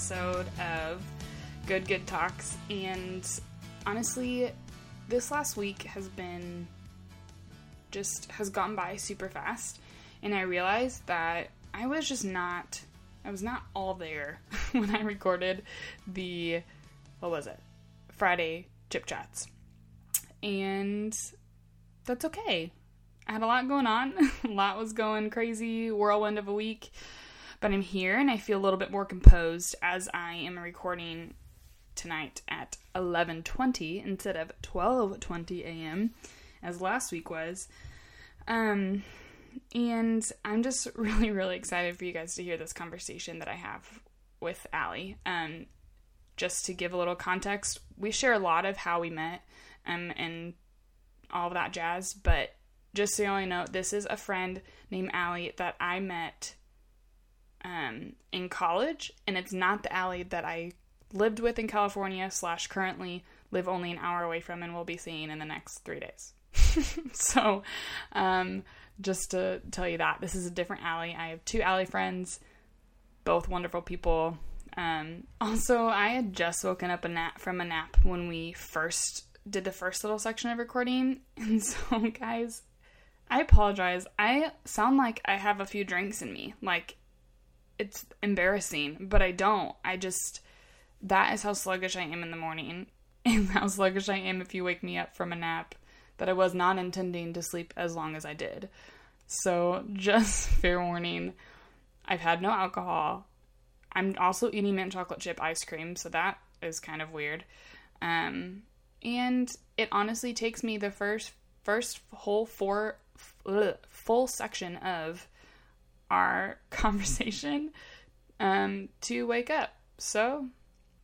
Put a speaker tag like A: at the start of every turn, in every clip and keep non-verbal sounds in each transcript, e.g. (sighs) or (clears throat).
A: episode of Good Good Talks, and honestly, this last week has been just has gone by super fast, and I realized that I was just not, I was not all there (laughs) when I recorded the, what was it, Friday chip chats, and that's okay. I had a lot going on. (laughs) a lot was going crazy, whirlwind of a week. But I'm here and I feel a little bit more composed as I am recording tonight at 11:20 instead of 12:20 a.m. as last week was. Um and I'm just (laughs) really really excited for you guys to hear this conversation that I have with Allie. Um just to give a little context, we share a lot of how we met um and all of that jazz, but just so you all know, this is a friend named Allie that I met um, in college, and it's not the alley that I lived with in California slash currently live only an hour away from and will be seeing in the next three days. (laughs) so, um, just to tell you that this is a different alley. I have two alley friends, both wonderful people. Um, (laughs) also, I had just woken up a nap from a nap when we first did the first little section of recording, (laughs) and so guys, I apologize. I sound like I have a few drinks in me. Like, it's embarrassing, but I don't. I just, that is how sluggish I am in the morning, (laughs) and how sluggish I am if you wake me up from a nap that I was not intending to sleep as long as I did. So, (laughs) just fair warning I've had no alcohol. I'm also eating mint chocolate chip ice cream, so that is kind of weird. Um, and it honestly takes me the first first whole four ugh, full section of our (laughs) conversation um, to wake up. So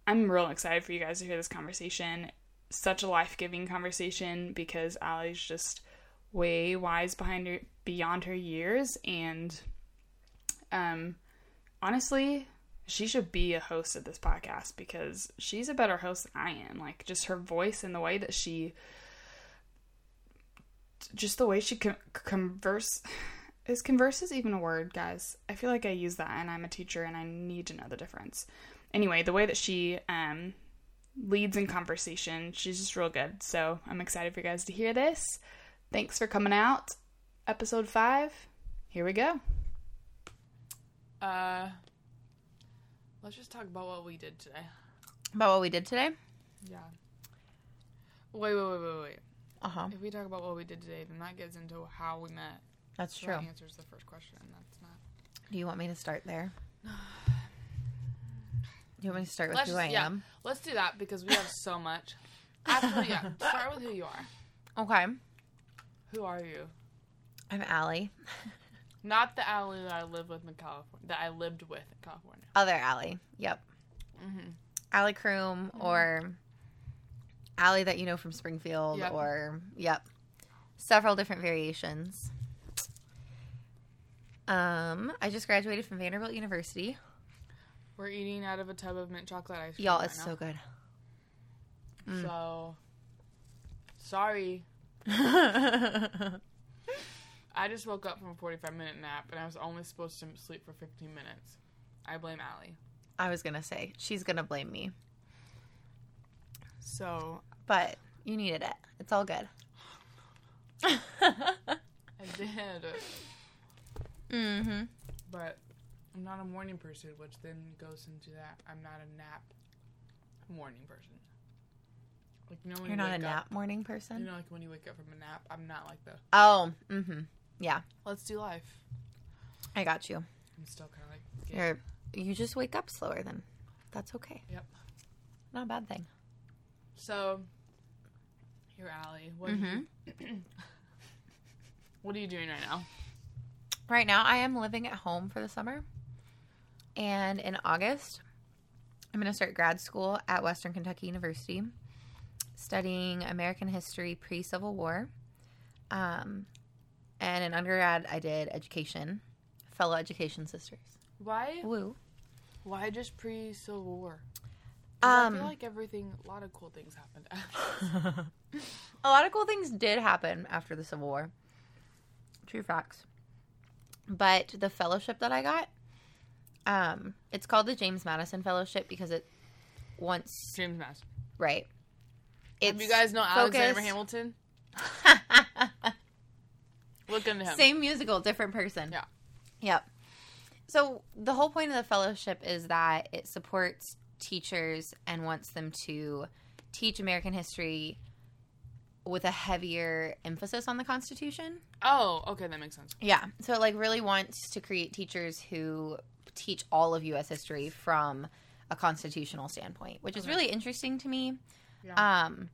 A: I'm real excited for you guys to hear this conversation. Such a life giving conversation because Allie's just way wise behind her beyond her years and um honestly she should be a host of this podcast because she's a better host than I am. Like just her voice and the way that she just the way she con- converse is converses even a word guys i feel like i use that and i'm a teacher and i need to know the difference anyway the way that she um, leads in conversation she's just real good so i'm excited for you guys to hear this thanks for coming out episode five here we go
B: Uh, let's just talk about what we did today.
C: About what we did today?
B: Yeah. Wait, wait, wait, wait, wait.
C: Uh huh.
B: If we talk about what we did today, then that gets into how we met.
C: That's
B: So
C: true.
B: That answers the first question. That's not.
C: Do you want me to start there? (sighs) Do you want me to start with
B: Let's
C: who I
B: yeah.
C: am?
B: Let's do that because we have so much. (laughs) Actually, yeah. Start with who you are.
C: Okay.
B: Who are you?
C: I'm Allie. (laughs)
B: Not the Allie that I live with in California. That I lived with in California.
C: Other Allie. Yep.
B: Mm-hmm.
C: Allie Kroom or Allie that you know from Springfield
B: Yep.
C: or, yep. Several different variations. Um, I just graduated from Vanderbilt University.
B: We're eating out of a tub of mint chocolate ice cream.
C: Y'all,
B: right
C: it's
B: now.
C: so good. Mm.
B: So, sorry. (laughs) I just woke up from a 45 minute nap and I was only supposed to sleep for 15 minutes. I blame Allie.
C: I was gonna say she's gonna blame me,
B: So,
C: but you needed it. It's all good.
B: I did. (laughs)
C: mm-hmm.
B: But I'm not a morning person, which then goes into that I'm not a nap morning person. Like, you know when
C: You're
B: you
C: not a nap
B: up,
C: morning person.
B: You know, like when you wake up from a nap, I'm not like the
C: Oh, mm-hmm. Yeah,
B: let's do life.
C: I got you.
B: I'm still kind of like, yeah.
C: You're you just wake up slower then. That's okay.
B: Yep.
C: Not a bad thing.
B: So, you're Allie. What,
C: Mm-hmm.
B: are you, (coughs) what are you doing right now?
C: Right now, I am living at home for the summer, and in August, I'm going to start grad school at Western Kentucky University, studying American history pre Civil War. Um, and in undergrad, I did education, fellow education sisters.
B: Why?
C: Woo.
B: Why just pre Civil War? 'Cause I feel
C: Um,
B: like everything, a lot of cool things happened. (laughs) (laughs)
C: a lot of cool things did happen after the Civil War. True facts. But the fellowship that I got, um, it's called the James Madison Fellowship because it once
A: James Madison.
C: right.
A: If you guys know Alexander Hamilton, (laughs) look into him.
C: Same musical, different person.
A: Yeah.
C: Yep. So the whole point of the fellowship is that it supports teachers and wants them to teach American history with a heavier emphasis on the Constitution.
A: Oh, okay, that makes sense.
C: Yeah. So it like really wants to create teachers who teach all of US history from a constitutional standpoint, which is really interesting to me.
A: Yeah.
C: Um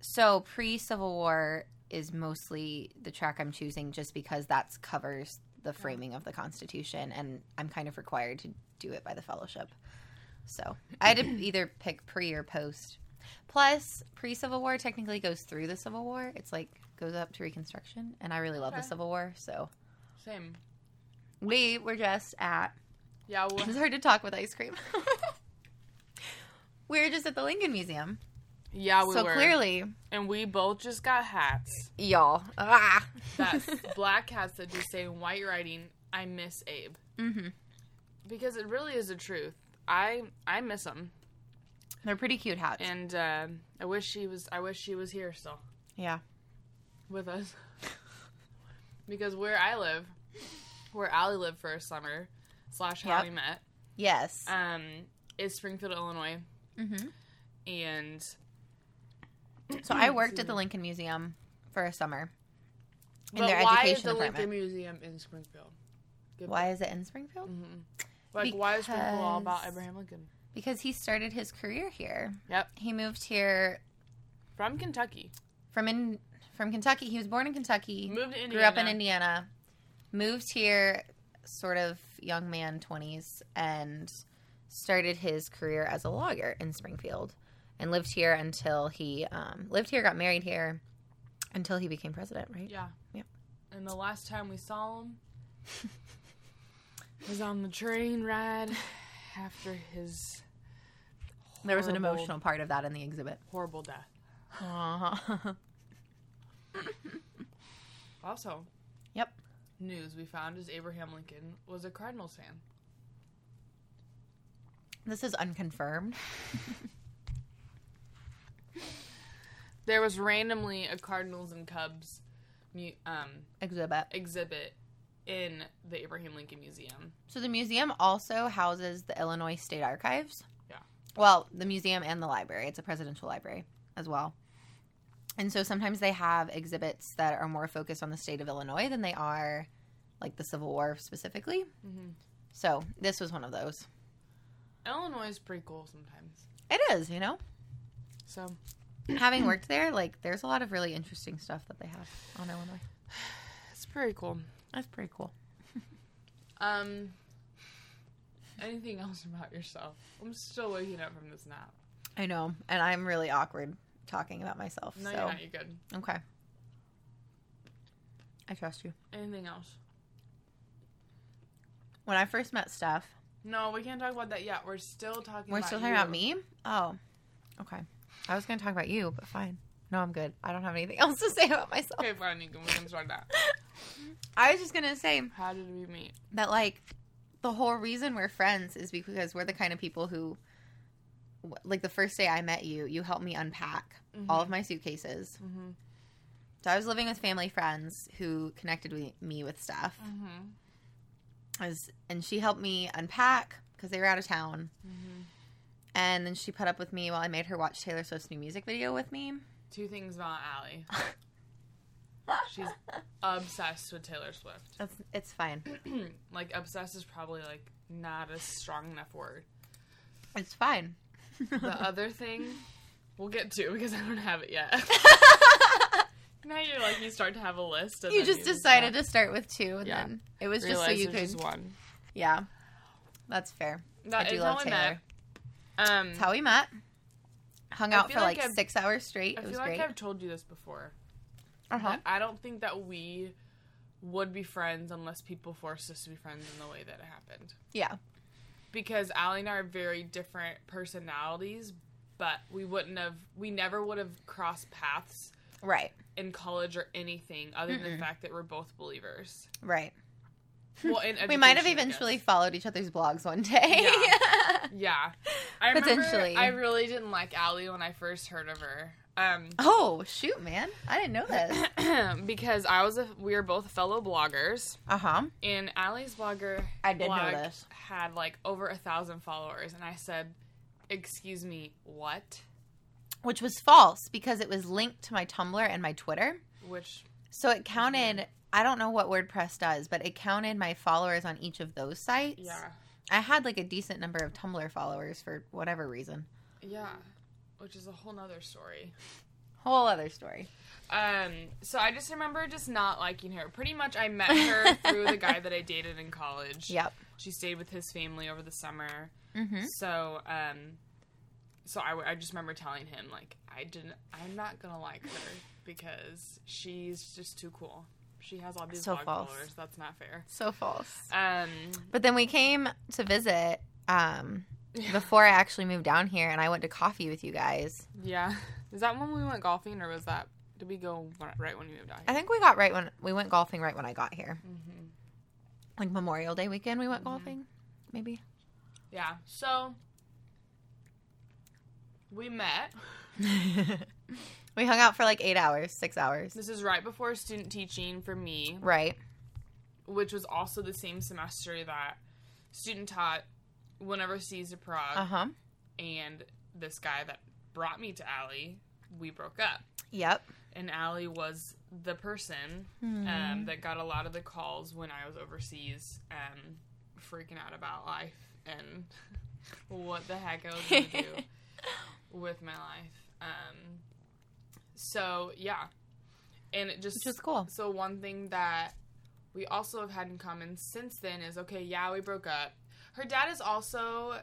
C: so pre-Civil War is mostly the track I'm choosing just because that's covers the framing of the Constitution and I'm kind of required to do it by the fellowship. So, I had to either pick pre or post. Plus, pre-Civil War technically goes through the Civil War. It's like goes up to Reconstruction and I really love the Civil War, so
A: Same.
C: we were just at.
A: Yeah, (laughs) well,
C: It's hard to talk with ice cream. (laughs) we were just at the Lincoln Museum,
A: yeah, we
C: so
A: were.
C: clearly,
A: and we both just got hats.
C: y'all. Ah.
A: That (laughs) black hats that just say in white writing, "I miss Abe,"
C: hmm
A: because it really is the truth. I I miss him,
C: They're pretty cute hats.
A: and uh, I wish she was. I wish she was here still
C: yeah.
A: with us, (laughs) because where I live, where Allie lived for a summer, slash how
C: Yep.
A: we met,
C: Yes.
A: um, is Springfield, Illinois,
C: hmm
A: and
C: So I worked at the. Lincoln Museum for a summer in
A: But
C: their
A: why
C: education
A: is the
C: department.
A: Lincoln Museum in Springfield? Give
C: Why is it in Springfield?
A: hmm Like, why is Springfield all about Abraham Lincoln?
C: Because he started his career here.
A: Yep,
C: He moved here
A: from Kentucky.
C: from in from Kentucky. He was born in Kentucky.
A: Moved to Indiana.
C: grew up in Indiana, moved here, sort of young man, 20s, and started his career as a lawyer in Springfield and lived here until he um, lived here, got married here until he became president, right?
A: Yeah.
C: Yep.
A: And the last time we saw him (laughs) was on the train ride after his
C: There was an emotional part of that in the exhibit.
A: horrible death.
C: Uh-huh. (laughs)
A: Also,
C: Yep.
A: news we found is Abraham Lincoln was a Cardinals fan.
C: this is unconfirmed.
A: There was randomly a Cardinals and Cubs um,
C: Exhibit.
A: exhibit in the Abraham Lincoln Museum.
C: So the museum also houses the Illinois State Archives.
A: Yeah.
C: Well, the museum and the library. It's a presidential library as well. And so sometimes they have exhibits that are more focused on the state of Illinois than they are like the Civil War specifically.
A: Mm-hmm.
C: So this was one of those.
A: Illinois is pretty cool sometimes.
C: It is, you know?
A: So
C: Having (clears throat) worked there, like there's a lot of really interesting stuff that they have on Illinois.
A: it's pretty cool.
C: That's pretty cool.
A: Um, anything else about yourself? I'm still waking up from this nap.
C: I know. And I'm really awkward talking about myself.
A: No,
C: so
A: you're not. You're good.
C: okay. I trust you.
A: Anything else?
C: When I first met Steph,
A: No, we can't talk about that yet. We're still talking.
C: We're
A: about
C: still talking
A: you.
C: about me? Oh. Okay. I was going to talk about you, but fine. No, I'm good. I don't have anything (laughs) else to say about myself.
A: Okay, fine. You can, we can start that. (laughs)
C: I was just to say
A: How did we meet?
C: that, like, the whole reason we're friends is because we're the kind of people who, like, the first day I met you, you helped me unpack all of my suitcases.
A: Mm-hmm.
C: So I was living with family friends who connected with me with stuff.
A: Mm-hmm.
C: I was, and she helped me unpack because they were out of town.
A: Mm-hmm.
C: And then she put up with me while I made her watch Taylor Swift's new music video with me.
A: Two things about Allie. (laughs) She's obsessed with Taylor Swift.
C: That's it's fine. (clears throat)
A: like obsessed is probably like not a strong enough word.
C: It's fine.
A: The (laughs) other thing we'll get to because I don't have it yet. (laughs) now you're like you start to have a list. And
C: you just decided to start with two, and
A: Yeah.
C: then it was just so you could.
A: just one.
C: Yeah, that's fair.
A: That
C: I do
A: is
C: love Taylor.
A: Um,
C: That's how we met. Hung out for
A: like
C: like six hours straight.
A: I
C: It was
A: feel like
C: great.
A: I've told you this before.
C: Uh huh.
A: I don't think that we would be friends unless people forced us to be friends in the way that it happened.
C: Yeah.
A: Because Allie and I are very different personalities, but we wouldn't have, we never would have crossed paths
C: Right.
A: in college or anything other than
C: Mm-mm.
A: the fact that we're both believers.
C: Right.
A: Well, (laughs)
C: we might have eventually followed each other's blogs one day. (laughs)
A: Yeah, I remember
C: Potentially.
A: I really didn't like Allie when I first heard of her. Um,
C: oh shoot, man! I didn't know this. (clears throat)
A: because I was a, we were both fellow bloggers,
C: Uh huh.
A: and Allie's blogger
C: I did know
A: blog
C: this.
A: had like over a thousand followers, and I said, "Excuse me, what?"
C: Which was false because it was linked to my Tumblr and my Twitter.
A: Which
C: So it counted. I don't know what WordPress does, but it counted my followers on each of those sites.
A: yeah,
C: I had like a decent number of Tumblr followers for whatever reason.
A: yeah, which is a whole nother story.
C: Whole other story.
A: Um, so I just remember just not liking her. Pretty much, I met her (laughs) through the guy that I dated in college.
C: Yep.
A: She stayed with his family over the summer.
C: Mm-hmm.
A: So, um, so I, I just remember telling him like I didn't. I'm not gonna like her because she's just too cool. She has all these
C: So
A: blog
C: false.
A: followers. That's not fair.
C: So false.
A: Um,
C: But then we came to visit um, (laughs) before I actually moved down here, and I went to coffee with you guys.
A: yeah. Is that when we went golfing, or was that did we go right when we moved out
C: I think we got right when we went golfing right when I got here,
A: hmm
C: like Memorial Day weekend. We went
A: Mhm.
C: golfing, maybe.
A: Yeah. So we met. (laughs)
C: we hung out for like eight hours, six hours.
A: This is right before student teaching for me,
C: Right.
A: which was also the same semester that student taught went overseas to Prague.
C: Uh huh.
A: and this guy that brought me to Allie, we broke up.
C: Yep.
A: And Allie was the person
C: Hmm.
A: um, that got a lot of the calls when I was overseas, um, freaking out about life and (laughs) what the heck I was going to do (laughs) with my life. Um, so, yeah. And it just.
C: Which was cool.
A: So, one thing that we also have had in common since then is okay, yeah, we broke up. Her dad is also.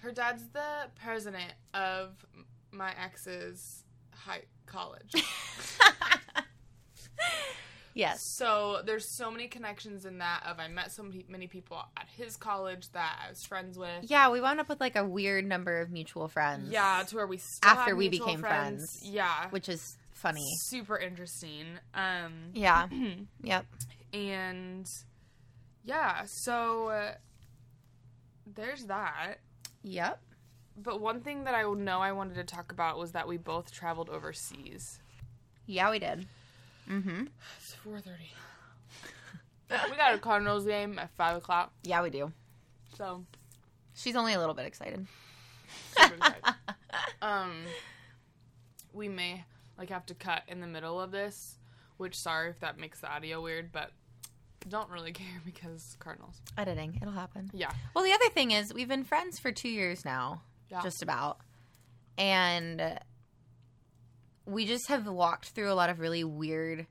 A: Her dad's the president of my ex's high college. (laughs)
C: yes.
A: So there's so many connections in that of I met so many, many people at his college that I was friends with.
C: Yeah, we wound up with like a weird number of mutual friends.
A: Yeah, to where we
C: After we became friends.
A: Yeah,
C: Which is funny.
A: super interesting. Um,
C: Yeah. (clears throat) Yep.
A: and yeah, so uh, there's that.
C: Yep.
A: But one thing that I know I wanted to talk about was that we both traveled overseas.
C: Yeah, we did. Mm-hmm.
A: It's four thirty. (laughs) we got a Cardinals game at five o'clock,
C: Yeah, we do.
A: so
C: She's only a little bit excited.
A: super excited. (laughs) um, we may like have to cut in the middle of this, which sorry if that makes the audio weird, but don't really (laughs) care because Cardinals.
C: Editing. It'll happen.
A: Yeah,
C: Well, the other thing is we've been friends for two years now,
A: yeah,
C: just about. And we just have walked through a lot of really weird,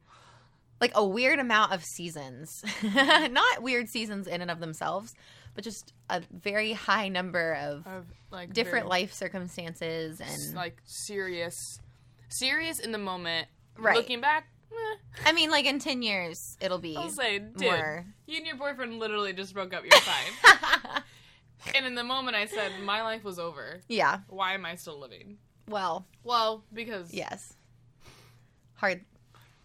C: like a weird amount of seasons. (laughs) Not weird seasons in and of themselves, but just a very high number of
A: of like
C: different life circumstances and
A: like serious, serious in the moment.
C: Right.
A: Looking back,
C: I mean, like in ten years, it'll be
A: I'll say, dude,
C: more.
A: you and your boyfriend literally just broke up. You're fine. (laughs) and in the moment, I said, my life was over.
C: yeah.
A: Why am I still living?
C: Well,
A: Well, because
C: yes. Hard,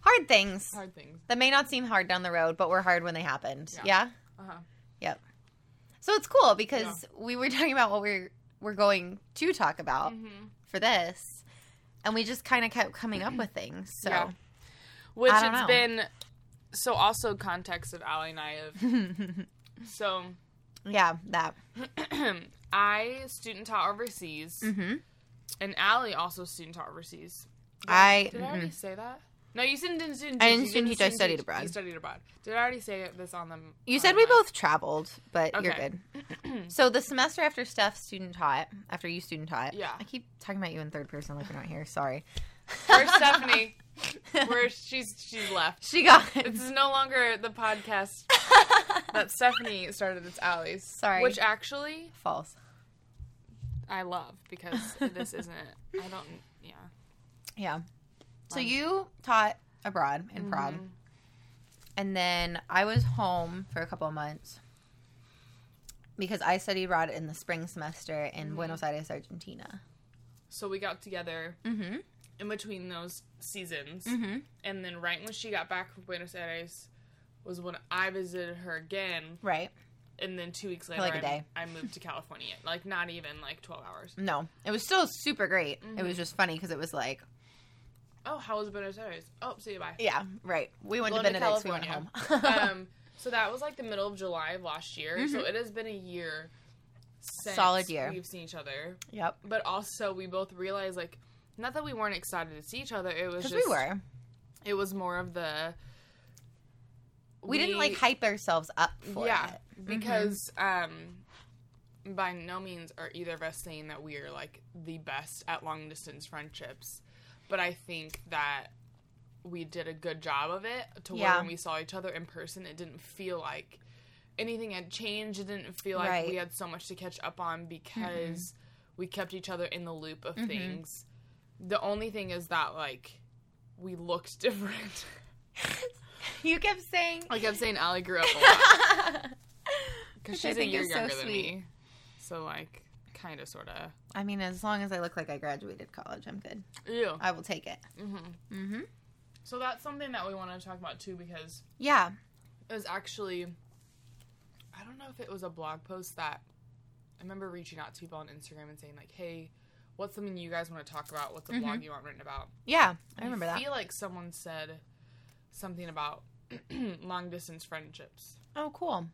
C: hard things
A: hard things.
C: that may not seem hard down the road, but were hard when they happened.
A: Yeah.
C: Yeah.
A: Uh huh.
C: Yep. So it's cool because we were (laughs) talking about what we're we're going to talk about
A: Mm-hmm.
C: for this, and we just kind of kept coming up (clears throat) with things. So
A: Yeah. Which it's
C: know.
A: been. So also context of Allie and I have (laughs) so
C: yeah, that. (clears throat)
A: I student taught overseas
C: hmm
A: and Allie also student taught overseas. Did
C: I-
A: did I already
C: mhm.
A: say that? No, you said didn't student
C: I didn't student teach, I studied
A: teach.
C: abroad.
A: You studied abroad. Did I already say this on the?
C: You
A: on
C: said we both traveled, but you're good. (clears throat) so the semester after Steph student taught, after you student taught,
A: Yeah.
C: I keep talking about you in third person like you're not here. Sorry.
A: Where's Stephanie? (laughs) (laughs) Where (laughs) she's she's left.
C: She got.
A: This is no longer the podcast (laughs) that Stephanie started. It's Allie's.
C: Sorry.
A: Which actually
C: False.
A: I love because this isn't. I don't. Yeah.
C: Yeah. So
A: Um,
C: you taught abroad in Prague,
A: Mhm.
C: and then I was home for a couple of months because I studied abroad in the spring semester in
A: Mhm.
C: Buenos Aires, Argentina.
A: So we got together
C: Mm-hmm.
A: In between those seasons,
C: Mm-hmm.
A: and then right when she got back from Buenos Aires, was when I visited her again,
C: Right.
A: and then two weeks later,
C: like a
A: I-
C: day.
A: I, moved to California. Like not even like twelve hours.
C: No, it was still super great. It
A: Mm-hmm.
C: was just funny because it was like,
A: Oh, how was Buenos Aires? Oh, see you bye.
C: yeah, right. We went
A: Going
C: to Benedict's. We went home. (laughs)
A: Um, so that was like the middle of July of last year. So
C: Mhm.
A: it has been a year. Since
C: Solid year.
A: We've seen each other,
C: yep.
A: but also we both realized like, not that we weren't excited to see each other. It was
C: Because
A: just
C: we were.
A: It was more of the.
C: We, didn't like hype ourselves up for
A: yeah,
C: it.
A: because um, by no means are either of us saying that we are like the best at long distance friendships, but I think that we did a good job of it. To where when we saw each other in person, it didn't feel like anything had changed. It didn't feel like
C: Right.
A: we had so much to catch up on because we kept each other in the loop of
C: Mhm.
A: things. The only thing is that like we looked (laughs) different.
C: you kept saying.
A: I kept saying Allie grew up a lot (laughs) because she's a
C: think
A: year
C: is so
A: younger than
C: sweet.
A: me. So like, kind of, sort of.
C: I mean, as long as I look like I graduated college, I'm good.
A: Yeah.
C: I will take it.
A: mm-hmm.
C: Mm-hmm.
A: So that's something that we want to talk about too because
C: Yeah.
A: it was actually, I don't know if it was a blog post that I remember reaching out to people on Instagram and saying like, hey. What's something you guys want to talk about? What's a mm-hmm. blog you want written about?
C: Yeah. I remember that.
A: I feel like someone said something about (clears throat) long distance friendships.
C: Oh, cool.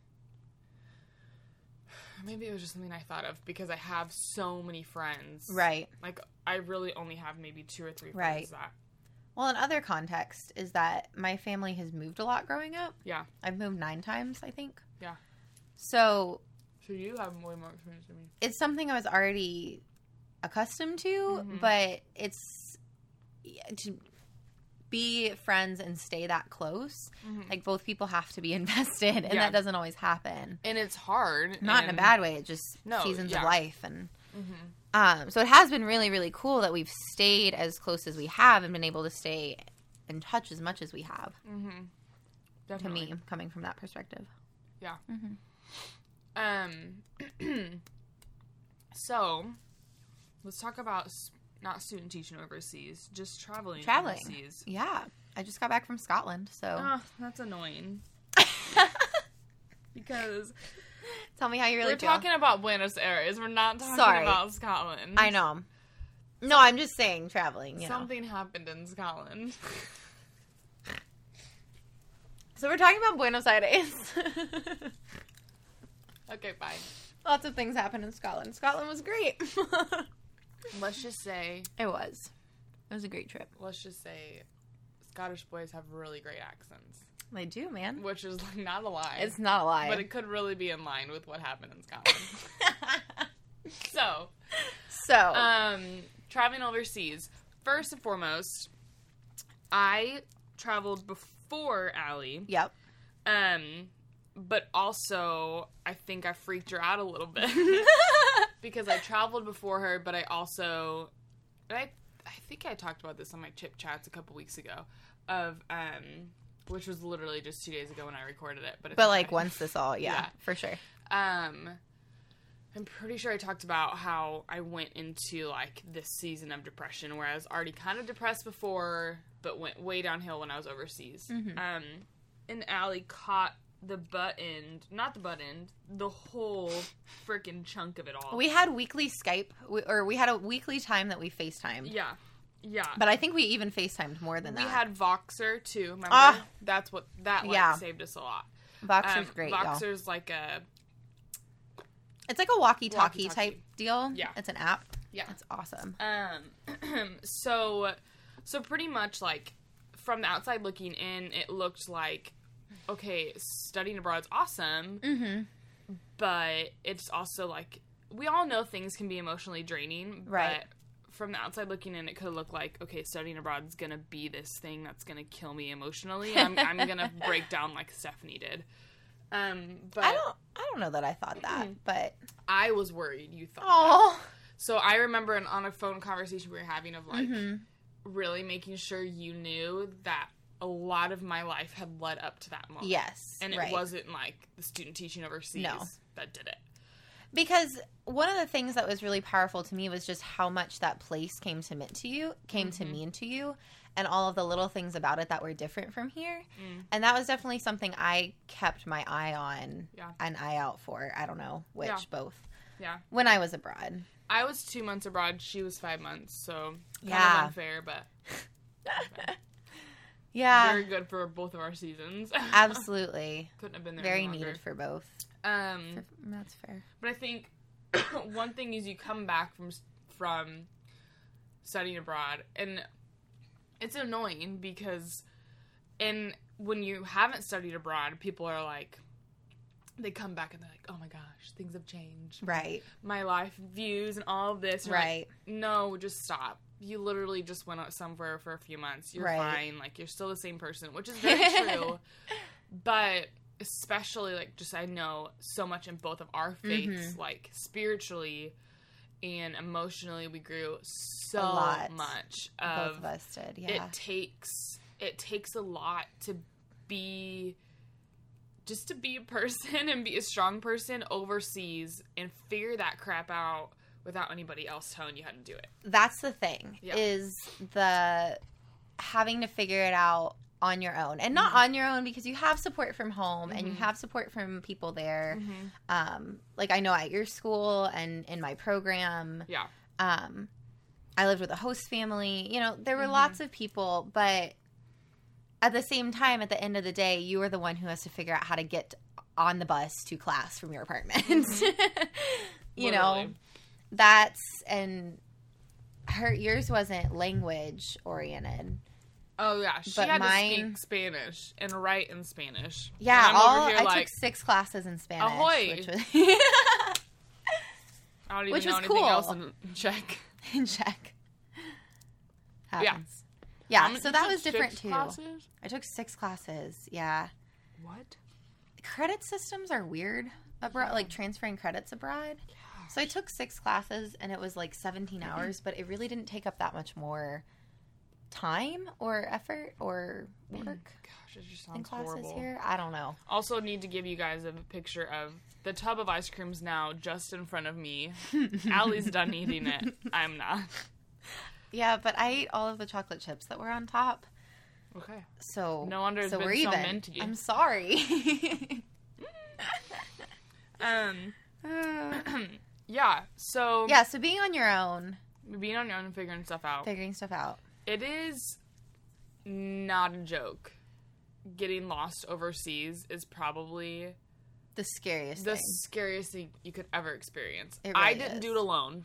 A: Maybe it was just something I thought of because I have so many friends.
C: Right.
A: Like I really only have maybe two or three friends
C: Right.
A: that
C: Well, another context is that my family has moved a lot growing up.
A: Yeah.
C: I've moved nine times, I think.
A: Yeah.
C: So
A: So you have way more experience than me.
C: it's something I was already accustomed to,
A: Mhm.
C: but it's to be friends and stay that close.
A: Mhm.
C: Like both people have to be (laughs) invested, and
A: Yeah.
C: that doesn't always happen.
A: And it's hard.
C: Not in a bad way. It's just
A: No,
C: seasons
A: yeah.
C: of life, and
A: Mhm.
C: um, so it has been really, really cool that we've stayed as close as we have and been able to stay in touch as much as we have.
A: Mhm.
C: To me, coming from that perspective.
A: Yeah.
C: hmm
A: Um. (clears throat) so, let's talk about not student teaching overseas, just traveling.
C: Traveling.
A: overseas.
C: Yeah, I just got back from Scotland, so
A: Oh, that's annoying. (laughs) Because
C: tell me how you really
A: we're
C: feel.
A: talking about Buenos Aires. We're not talking
C: Sorry.
A: about Scotland.
C: I know. No, I'm just saying traveling. You know.
A: Something happened in Scotland. (laughs)
C: So we're talking about Buenos Aires. (laughs)
A: okay, bye.
C: Lots of things happened in Scotland. Scotland was great.
A: Let's just say,
C: it was. It was a great trip.
A: let's just say, Scottish boys have really great accents,
C: They do, man.
A: which is like (laughs) not a lie.
C: It's not a lie.
A: but it could really be in line with what happened in Scotland. (laughs) so,
C: so,
A: um, traveling overseas. First and foremost, I traveled before Allie.
C: yep.
A: Um, but also I think I freaked her out a little bit (laughs) because I traveled before her, but I also, and I, I think I talked about this on my chip chats a couple weeks ago, of um, which was literally just two days ago when I recorded it. But it's
C: but like
A: okay.
C: once this all, yeah,
A: Yeah.
C: for sure.
A: Um, I'm pretty sure I talked about how I went into like this season of depression where I was already kind of depressed before, but went way downhill when I was overseas.
C: Mhm.
A: Um, and Allie caught the butt end, not the butt end, the whole freaking chunk of it all.
C: We had weekly Skype, or we had a weekly time that we FaceTimed.
A: yeah, yeah.
C: But I think we even FaceTimed more than
A: we
C: that.
A: We had Voxer too. Remember?
C: Ah.
A: That's what that like
C: Yeah.
A: saved us a lot.
C: Voxer's
A: Um,
C: great, y'all.
A: Voxer's like a
C: It's like a walkie-talkie
A: Walkie-talkie.
C: type deal.
A: Yeah.
C: It's an app.
A: Yeah.
C: It's awesome.
A: Um, (clears throat) so, so pretty much like from the outside looking in, it looked like okay, studying abroad's awesome,
C: Mm-hmm.
A: but it's also like we all know things can be emotionally draining,
C: Right.
A: But from the outside looking in, it could look like okay, studying abroad is gonna be this thing that's gonna kill me emotionally. I'm, I'm gonna (laughs) break down like Stephanie did. Um, but
C: I don't. I don't know that I thought that, but
A: I was worried you thought.
C: oh,
A: So I remember an, on a phone conversation we were having of like.
C: Mhm.
A: really making sure you knew that a lot of my life had led up to that moment.
C: yes,
A: And it
C: right.
A: wasn't like the student teaching overseas
C: No.
A: that did it.
C: because one of the things that was really powerful to me was just how much that place came to mean to you, came to
A: Mhm.
C: mean to you, and all of the little things about it that were different from here.
A: Mm.
C: And that was definitely something I kept my eye on,
A: Yeah.
C: an eye out for. I don't know which,
A: Yeah.
C: both.
A: Yeah.
C: When I was abroad.
A: I was two months abroad. She was five months, so kind
C: Yeah.
A: of unfair, but (laughs)
C: Yeah,
A: very good for both of our seasons. (laughs)
C: absolutely.
A: Couldn't have been there
C: Very needed for both.
A: Um,
C: That's fair.
A: but I think (coughs) one thing is you come back from from studying abroad, and it's annoying because, and when you haven't studied abroad, people are like, they come back and they're like, "Oh my gosh, things have changed.
C: Right,
A: My life views and all of this." You're like,
C: right.
A: no, just stop. You literally just went out somewhere for a few months. You're
C: Right.
A: fine. Like you're still the same person, which is very (laughs) true. but especially like just I know so much in both of our faiths,
C: Mhm.
A: like spiritually and emotionally, we grew so much.
C: Both
A: Of
C: of us did. Yeah.
A: it takes it takes a lot to be just to be a person (laughs) and be a strong person overseas and figure that crap out without anybody else telling you how to do it.
C: that's the thing
A: Yeah.
C: is the having to figure it out on your own and not
A: Mhm.
C: on your own because you have support from home and you
A: Mhm.
C: have support from people there
A: Mm-hmm.
C: um like i know at your school and in my program
A: Yeah.
C: um i lived with a host family you know there were
A: Mhm.
C: lots of people but at the same time at the end of the day you are the one who has to figure out how to get on the bus to class from your apartment (laughs) you know. That's and her yours wasn't language oriented
A: Oh yeah, she
C: But
A: had to speak Spanish and write in Spanish.
C: yeah all
A: here
C: i
A: like
C: took six classes in spanish
A: Ahoy.
C: which was (laughs)
A: I don't even
C: which
A: know
C: was
A: anything
C: cool.
A: else in Czech. (laughs)
C: in Czech
A: Yeah.
C: happens yeah,
A: many-
C: so that was different too
A: Classes?
C: i took six classes yeah
A: What?
C: credit systems are weird abroad like transferring credits abroad so i took six classes and it was like 17 hours but it really didn't take up that much more time or effort or work
A: Gosh, it just
C: in
A: sounds
C: classes
A: horrible.
C: here i don't know
A: Also, need to give you guys a picture of the tub of ice creams now just in front of me. (laughs) Allie's done eating it. I'm not.
C: Yeah, but I ate all of the chocolate chips that were on top.
A: Okay.
C: So
A: No wonder
C: so we're
A: so
C: even.
A: minty.
C: I'm sorry. (laughs)
A: Um. (sighs) (clears throat) yeah. So
C: yeah, so being on your own,
A: being on your own and figuring stuff out.
C: figuring stuff out.
A: It is not a joke. Getting lost overseas is probably
C: The scariest
A: the
C: thing.
A: scariest thing you could ever experience.
C: It
A: I didn't
C: is.
A: do it alone.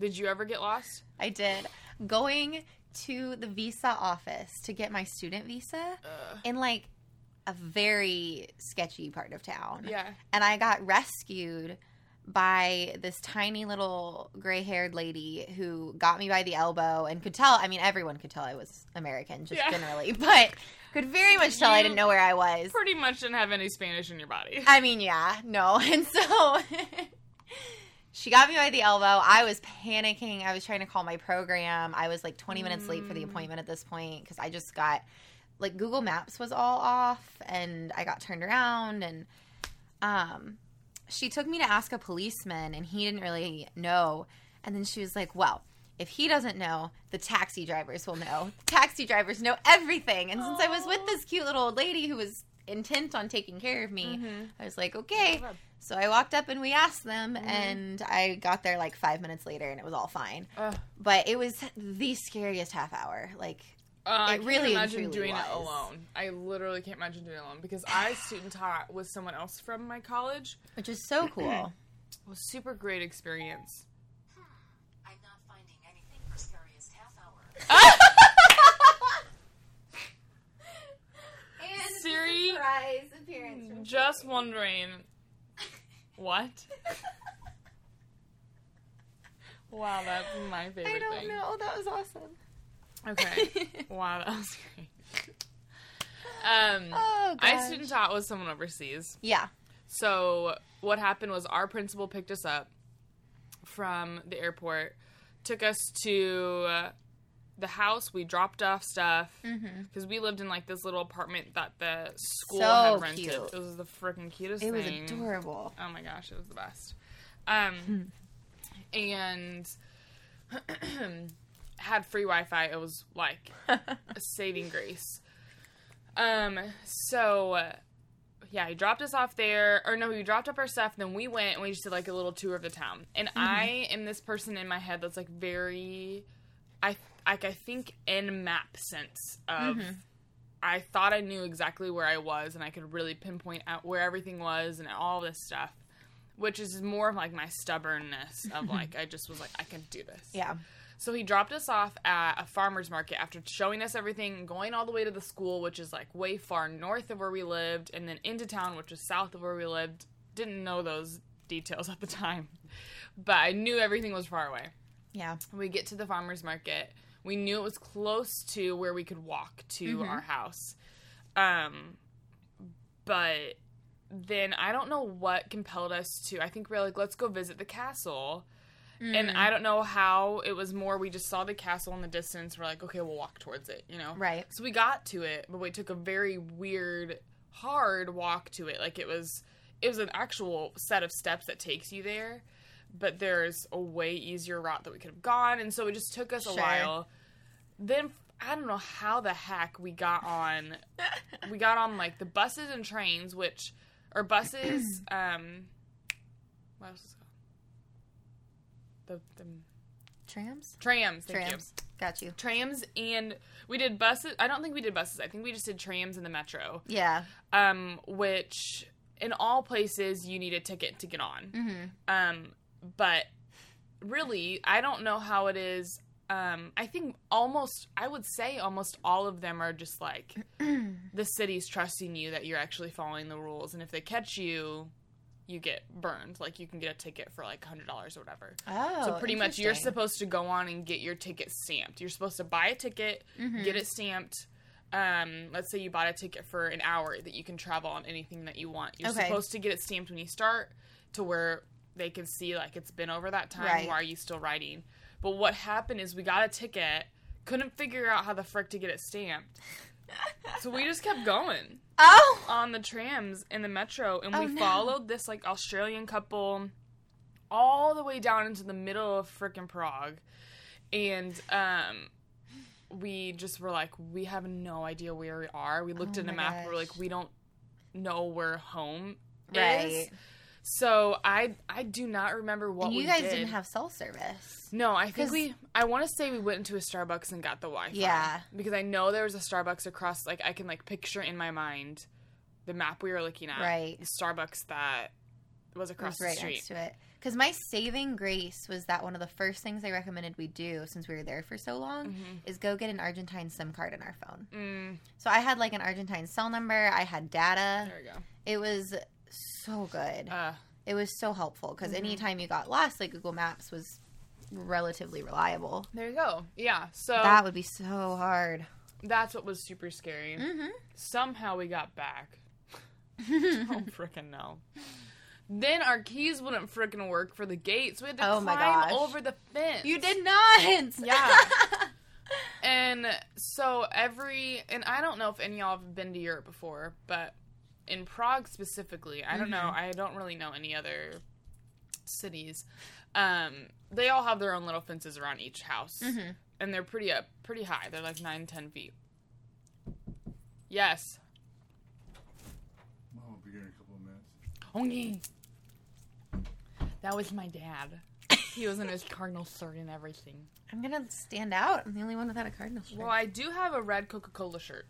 A: Did you ever get lost?
C: I did going to the visa office to get my student visa
A: Uh,
C: in like a very sketchy part of town.
A: yeah.
C: and I got rescued by this tiny little gray-haired lady who got me by the elbow and could tell. I mean, everyone could tell I was American, just
A: Yeah.
C: generally, (laughs) but could very much tell I didn't know where I was.
A: Pretty much didn't have any Spanish in your body.
C: I mean, yeah, no, (laughs) and so. (laughs) She got me by the elbow. I was panicking. I was trying to call my program. I was like 20 minutes late for the
A: Mm.
C: appointment at this point because I just got like Google Maps was all off and I got turned around and um she took me to ask a policeman and he didn't really know. And then she was like, "Well, if he doesn't know, the taxi drivers will know. The taxi drivers know everything." And since I was with this cute little old lady who was intent on taking care of me,
A: Mhm.
C: I was like, "Okay." So I walked up and we asked them, and I got there like five minutes later, and it was all fine.
A: Ugh.
C: But it was the scariest half hour. Like,
A: Uh, I
C: It
A: can't
C: really
A: imagine
C: truly
A: doing it alone. I literally can't imagine doing it alone because I student taught with someone else from my college.
C: which is so cool. (clears throat)
A: It was super great experience.
D: I'm not finding anything for scariest half hour. (laughs)
C: and
A: Siri,
C: surprise appearance.
A: Just wondering. What? (laughs) wow, that's my favorite
C: I don't
A: thing.
C: know. That was awesome.
A: Okay. (laughs) wow, that was great. Um,
C: Oh,
A: I student taught with someone overseas.
C: Yeah.
A: So what happened was our principal picked us up from the airport, took us to uh, the house. We dropped off stuff
C: Mm-hmm.
A: because we lived in like this little apartment that the school
C: So
A: had rented.
C: cute.
A: It was the freaking cutest
C: It was
A: thing.
C: adorable.
A: Oh my gosh, it was the best. Um, and (clears throat) (clears throat) had free Wi-Fi. It was like (laughs) a saving grace. Um, so uh, yeah, he dropped us off there, or no, he dropped up our stuff. Then we went and we just did like a little tour of the town. And I am this person in my head that's like very, I like I think in map sense of. I thought I knew exactly where I was and I could really pinpoint out where everything was and all this stuff, which is more of like my stubbornness of like I just was like I can do this.
C: Yeah.
A: So he dropped us off at a farmer's market after showing us everything, going all the way to the school, which is like way far north of where we lived, and then into town, which is south of where we lived. Didn't know those details (laughs) at the time, but I knew everything was far away.
C: Yeah.
A: We get to the farmer's market. We knew it was close to where we could walk to our house. Um, but then I don't know what compelled us to. I think we are like, let's go visit the castle. And I don't know how it was more. We just saw the castle in the distance. We're like, okay, we'll walk towards it, you know?
C: Right.
A: So we got to it, but we took a very weird, hard walk to it. Like it was, it was an actual set of steps that takes you there, but there's a way easier route that we could have gone, and so it just took us a while. Then I don't know how the heck we got on. we got on like the buses and trains, which or buses. (clears throat) um, what else is it called? The, the
C: Trams?
A: trams. Thank you
C: Trams. Got you.
A: trams and we did buses i don't think we did buses i think we just did trams in the metro
C: Yeah.
A: um which in all places you need a ticket to get on um but really i don't know how it is um i think almost i would say almost all of them are just like (clears throat) the city's trusting you that you're actually following the rules and if they catch you you get burned like you can get a ticket for like $100 or whatever
C: Oh.
A: so pretty much you're supposed to go on and get your ticket stamped. You're supposed to buy a ticket,
C: Mm-hmm.
A: get it stamped. Um, let's say you bought a ticket for an hour that you can travel on anything that you want. You're
C: Okay.
A: supposed to get it stamped when you start to where they can see like it's been over that time.
C: Right.
A: Why are you still riding? But what happened is we got a ticket, couldn't figure out how the frick to get it stamped. (laughs) so we just kept going
C: Oh!
A: on the trams in the metro and
C: Oh,
A: we
C: no.
A: followed this like Australian couple all the way down into the middle of frickin' Prague. And um we just were like, we have no idea where we are. We looked
C: Oh
A: at a map, we're like, we don't know where home
C: Right.
A: is. So I I do not remember what
C: And you
A: we
C: guys
A: did.
C: didn't have cell service.
A: No, I think we. I want to say we went into a Starbucks and got the Wi-Fi.
C: Yeah.
A: Because I know there was a Starbucks across. Like I can like picture in my mind the map we were looking at.
C: Right.
A: The Starbucks that was across
C: was
A: the street.
C: next to it. Because my saving grace was that one of the first things they recommended we do since we were there for so long is go get an Argentine SIM card in our phone.
A: Mm,
C: So I had like an Argentine cell number. I had data.
A: there we go.
C: It was so good.
A: Uh,
C: It was so helpful because
A: Mm-hmm.
C: anytime you got lost, like Google Maps was relatively reliable.
A: there you go. Yeah. So
C: That would be so hard.
A: that's what was super scary.
C: Mm-hmm.
A: Somehow we got back. (laughs) Don't freaking know. Then our keys wouldn't freaking work for the gate, so we had to
C: Oh
A: climb over the fence.
C: You did not.
A: Yeah. (laughs) And so every and I don't know if any of y'all have been to Europe before, but in Prague specifically, I don't know. I don't really know any other cities. Um, they all have their own little fences around each house, and they're pretty up, pretty high. They're like nine, ten feet. Yes.
E: Mom will be here in a couple of minutes.
A: Oh, That was my dad. He was in his cardinal shirt and everything.
C: I'm gonna stand out. I'm the only one without a cardinal shirt.
A: Well, I do have a red Coca Cola shirt.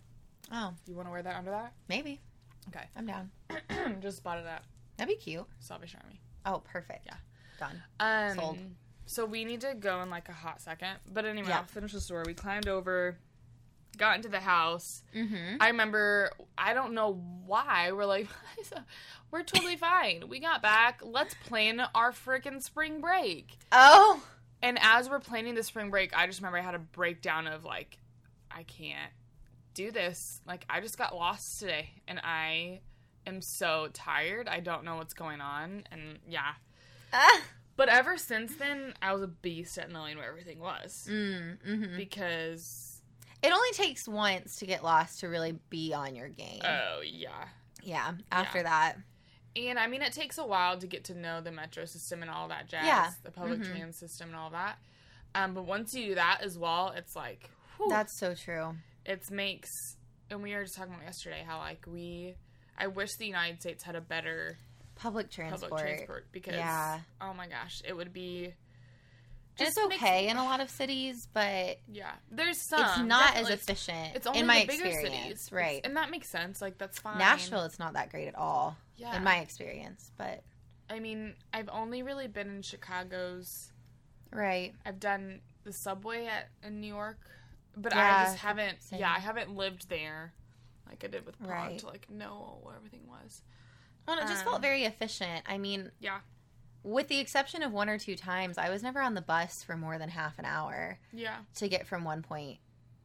C: oh,
A: You want to wear that under that?
C: maybe.
A: Okay.
C: I'm down. (clears throat)
A: Just bought it at
C: That'd be cute.
A: Salvation Army.
C: Oh, perfect.
A: Yeah.
C: Done.
A: Um,
C: Sold.
A: So we need to go in like a hot second. But anyway,
C: Yeah.
A: I'll finish the story. We climbed over, got into the house.
C: Mm-hmm.
A: I remember, I don't know why, we're like, (laughs) we're totally (laughs) fine. We got back. Let's plan our freaking spring break.
C: Oh.
A: And as we're planning the spring break, I just remember I had a breakdown of like, I can't do this. Like, I just got lost today and I am so tired. I don't know what's going on. And yeah.
C: Ah.
A: But ever since then, I was a beast at knowing where everything was.
C: Mm, hmm
A: Because,
C: It only takes once to get lost to really be on your game.
A: oh, yeah.
C: yeah. After
A: yeah.
C: that.
A: And I mean, it takes a while to get to know the metro system and all that jazz,
C: Yeah.
A: the public
C: Mhm.
A: trans system and all that. Um, but once you do that as well, it's like whew,
C: That's so true.
A: It makes. And we were just talking about yesterday how like we, I wish the United States had a better
C: Public transport.
A: public transport because
C: Yeah.
A: oh my gosh, it would be.
C: And it's
A: just makes-
C: okay in a lot of cities, but
A: Yeah, there's some.
C: it's not as efficient
A: It's only
C: in my
A: the bigger cities,
C: Right.
A: It's- and that makes sense. Like that's fine.
C: Nashville, it's not that great at all
A: yeah.
C: in my experience, but
A: I mean, I've only really been in Chicago's.
C: right.
A: I've done the subway at in New York, but
C: Yeah,
A: I just haven't.
C: same.
A: Yeah, I haven't lived there like I did with Prague
C: Right.
A: to like know what everything was.
C: Well, it just
A: Um,
C: felt very efficient. I mean,
A: Yeah,
C: with the exception of one or two times, I was never on the bus for more than half an hour
A: yeah,
C: to get from one point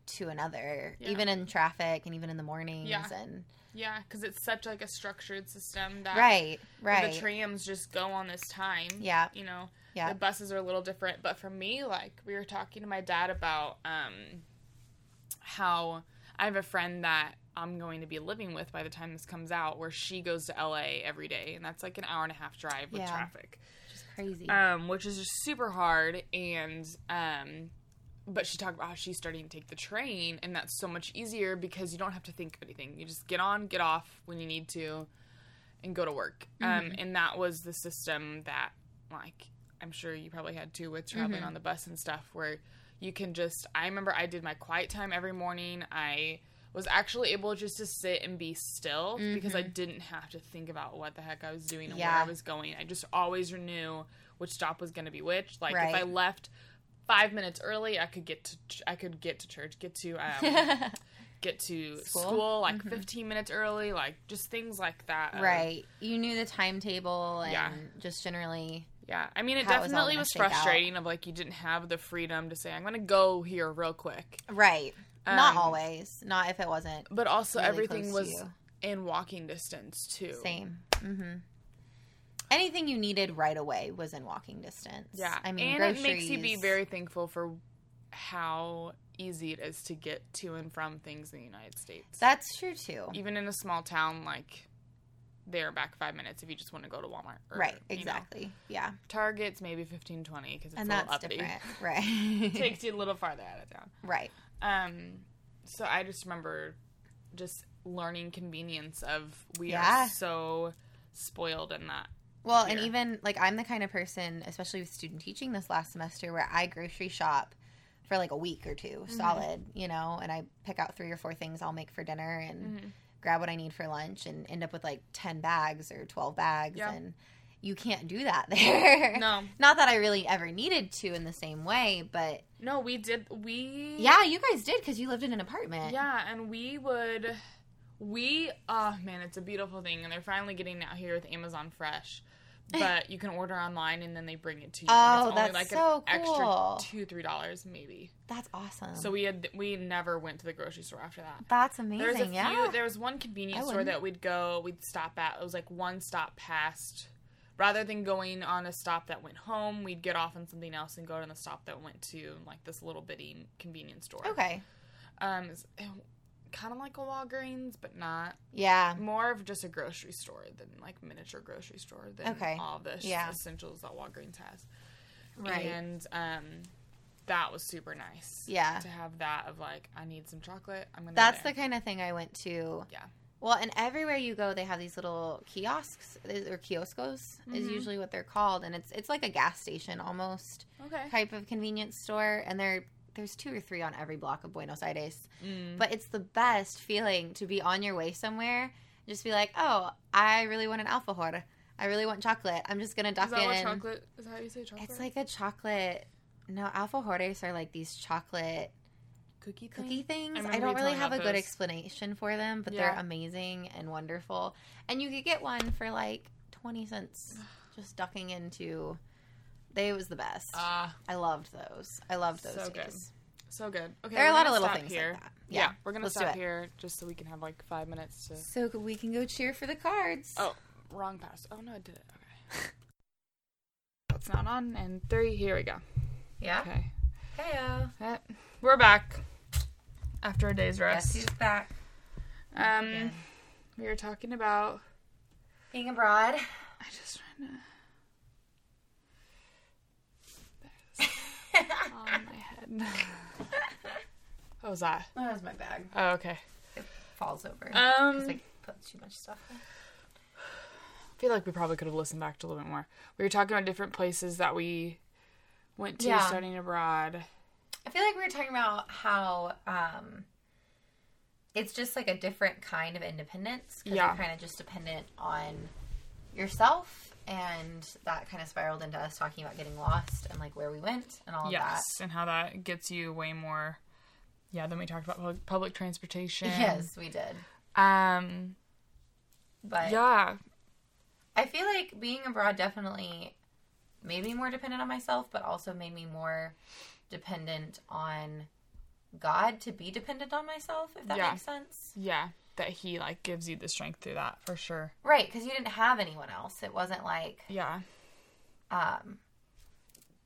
C: to another,
A: Yeah.
C: even in traffic and even in the mornings.
A: Yeah.
C: And
A: yeah. Because it's such like a structured system that
C: right, right,
A: the trams just go on this time.
C: Yeah.
A: you know.
C: yeah,
A: the buses are a little different but for me like we were talking to my dad about um how i have a friend that i'm going to be living with by the time this comes out where she goes to la every day and that's like an hour and a half drive with
C: Yeah.
A: traffic.
C: Just crazy.
A: um which is just super hard and um but she talked about how she's starting to take the train and that's so much easier because you don't have to think of anything. You just get on get off when you need to and go to work. Um and that was the system that like i'm sure you probably had too with traveling on the bus and stuff where you can just i remember i did my quiet time every morning i was actually able just to sit and be still because i mm-hmm. didn't have to think about what the heck i was doing and where i was going i just always knew which stop was going to be which like if i left five minutes early i could get to ch- i could get to church get to um (laughs) get to
C: School?
A: school, like mm-hmm. 15 minutes early like just things like that of-
C: right. You knew the timetable and
A: Yeah.
C: just generally.
A: Yeah i mean it
C: How it was
A: definitely was
C: shake out.
A: frustrating of like you didn't have the freedom to say i'm gonna go here real quick
C: Right. Not
A: Um,
C: always. Not if it wasn't
A: but also
C: really
A: everything was in walking distance too
C: Same. Mm-hmm. Anything you needed right away was in walking distance.
A: yeah
C: I mean,
A: and
C: groceries.
A: it makes you be very thankful for how easy it is to get to and from things in the united states
C: That's true too.
A: even in a small town like they're back five minutes if you just want to go to walmart or,
C: right.
A: you know.
C: Exactly. Yeah.
A: target's maybe 15 20 because it's
C: And
A: a little
C: that's
A: uppity
C: different. (laughs) Right.
A: takes you a little farther out of town
C: right.
A: Um, so I just remember just learning convenience of we
C: Yeah.
A: are so spoiled in that.
C: Well, and even like I'm the kind of person, especially with student teaching this last semester, where I grocery shop for like a week or 2
A: Mm-hmm.
C: solid, you know, and I pick out three or four things I'll make for dinner and
A: Mm-hmm.
C: Grab what I need for lunch and end up with like 10 bags or 12 bags.
A: Yeah.
C: And you can't do that (laughs) there.
A: No,
C: Not that I really ever needed to in the same way, but
A: no, we did. We
C: yeah, you guys did because you lived in an apartment.
A: yeah, and we would. We oh man, it's a beautiful thing, and they're finally getting out here with Amazon Fresh. But you can order online and then they bring it to you. and
C: Oh,
A: it's only
C: that's
A: like
C: so
A: an
C: cool.
A: extra two, three dollars maybe.
C: That's awesome.
A: So we had we never went to the grocery store after that.
C: that's
A: There
C: amazing.
A: was a few.
C: yeah.
A: There was one convenience store that we'd go. We'd stop at. It was like one stop past. Rather than going on a stop that went home, we'd get off on something else and go to the stop that went to like this little bitty convenience store.
C: okay.
A: Um, kind of like a Walgreens, but not.
C: Yeah.
A: More of just a grocery store than like miniature grocery store than
C: Okay.
A: all the
C: Yeah.
A: essentials that Walgreens has.
C: Right.
A: And um, that was super nice.
C: Yeah.
A: To have that of like, I need some chocolate. I'm gonna.
C: That's
A: go
C: the kind of thing I went to.
A: Yeah.
C: Well, and everywhere you go, they have these little kiosks or kioscos is
A: Mhm.
C: usually what they're called, and it's it's like a gas station almost
A: okay.
C: type of convenience store, and there there's two or three on every block of Buenos Aires.
A: Mm.
C: But it's the best feeling to be on your way somewhere, just be like, oh, I really want an alfajor. I really want chocolate. I'm just gonna duck
A: Is that
C: in.
A: what chocolate? Is that how you say chocolate?
C: It's like a chocolate. No, alfajores are like these chocolate
A: cookie thing?
C: cookie things. I,
A: remember
C: don't really have a
A: about
C: good explanation for them, but they're amazing and wonderful. And you could get one for like 20 cents just ducking into they was the best.
A: Ah,
C: I loved those. I loved those
A: So good. so good. Okay,
C: There are a lot of little things
A: here.
C: like that.
A: Yeah,
C: Yeah.
A: we're gonna
C: let's
A: stop here just so we can have like five minutes to.
C: So we can go cheer for the cards.
A: Oh, wrong pass. Oh no, I did it. Okay. (laughs) It's not on. And three. Here we go.
C: yeah.
A: Okay.
C: Heyo.
A: We're back after a day's
C: Yes,
A: rest.
C: he's back.
A: Um,
C: again.
A: we were talking about
C: Being abroad.
F: I just trying to. On my head.
A: What was that?
C: That was my bag.
A: Oh, okay.
C: It falls over.
A: Um,
C: I put too much stuff in.
A: I feel like we probably could have listened back to a little bit more. We were talking about different places that we went to
C: Yeah.
A: studying abroad.
C: I feel like we were talking about how um, it's just like a different kind of independence because
A: Yeah.
C: you're kind of just dependent on yourself, and that kind of spiraled into us talking about getting lost and like where we went and all
A: Yes, and how that gets you way more. Yeah, then we talked about public, public transportation.
C: Yes, we did.
A: Um.
C: But
A: Yeah.
C: I feel like being abroad definitely made me more dependent on myself, but also made me more dependent on God to be dependent on myself, if that
A: Yeah.
C: makes sense.
A: Yeah. That he like gives you the strength through that for sure.
C: Right, because you didn't have anyone else. It wasn't like
A: Yeah.
C: um,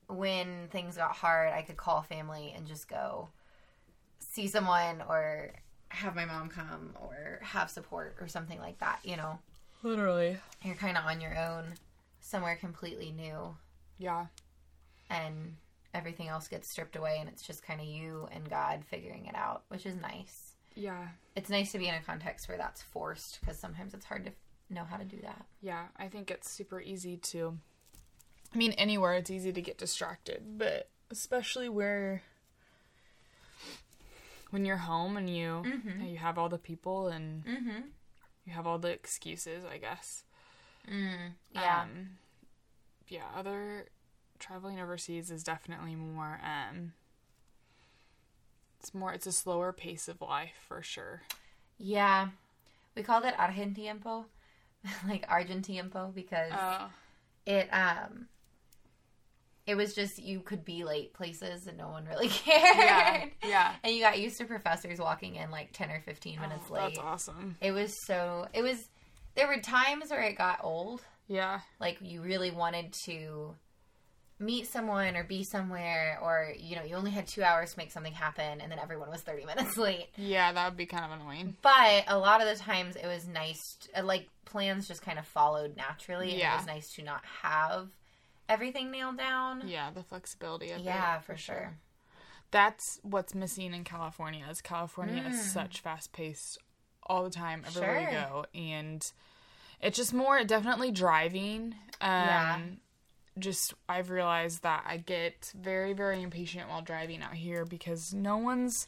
C: when things got hard, I could call family and just go see someone or have my mom come or have support or something like that. You know,
A: Literally.
C: you're kind of on your own somewhere completely new
A: Yeah.
C: and everything else gets stripped away and it's just kind of you and God figuring it out, which is nice.
A: Yeah.
C: It's nice to be in a context where that's forced because sometimes it's hard to know how to do that.
A: Yeah. I think it's super easy to. I mean, anywhere it's easy to get distracted, but especially where when you're home and you you have all the people and
C: Mm-hmm.
A: you have all the excuses, I guess.
C: Mm, yeah.
A: Um, yeah, other traveling overseas is definitely more um it's more it's a slower pace of life for sure.
C: Yeah. We called it Argentiempo, (laughs) like Argentiempo, because
A: Oh.
C: it um it was just you could be late places and no one really (laughs) cared.
A: Yeah. Yeah.
C: And you got used to professors walking in like 10 or 15 minutes
A: Oh,
C: late.
A: That's awesome.
C: It was so it was there were times where it got old,
A: Yeah.
C: like you really wanted to meet someone or be somewhere or you know, you only had 2 hours to make something happen and then everyone was 30 (laughs) minutes late.
A: Yeah, that would be kind of annoying.
C: But a lot of the times it was nice, to, like plans just kind of followed naturally.
A: Yeah.
C: it was nice to not have everything nailed down.
A: Yeah, the flexibility of it.
C: Yeah, for sure.
A: That's what's missing in California. Is California
C: Mm.
A: is such fast paced all the time everywhere you go, and it's just more definitely driving. Um,
C: Yeah.
A: Just I've realized that I get very very impatient while driving out here because no one's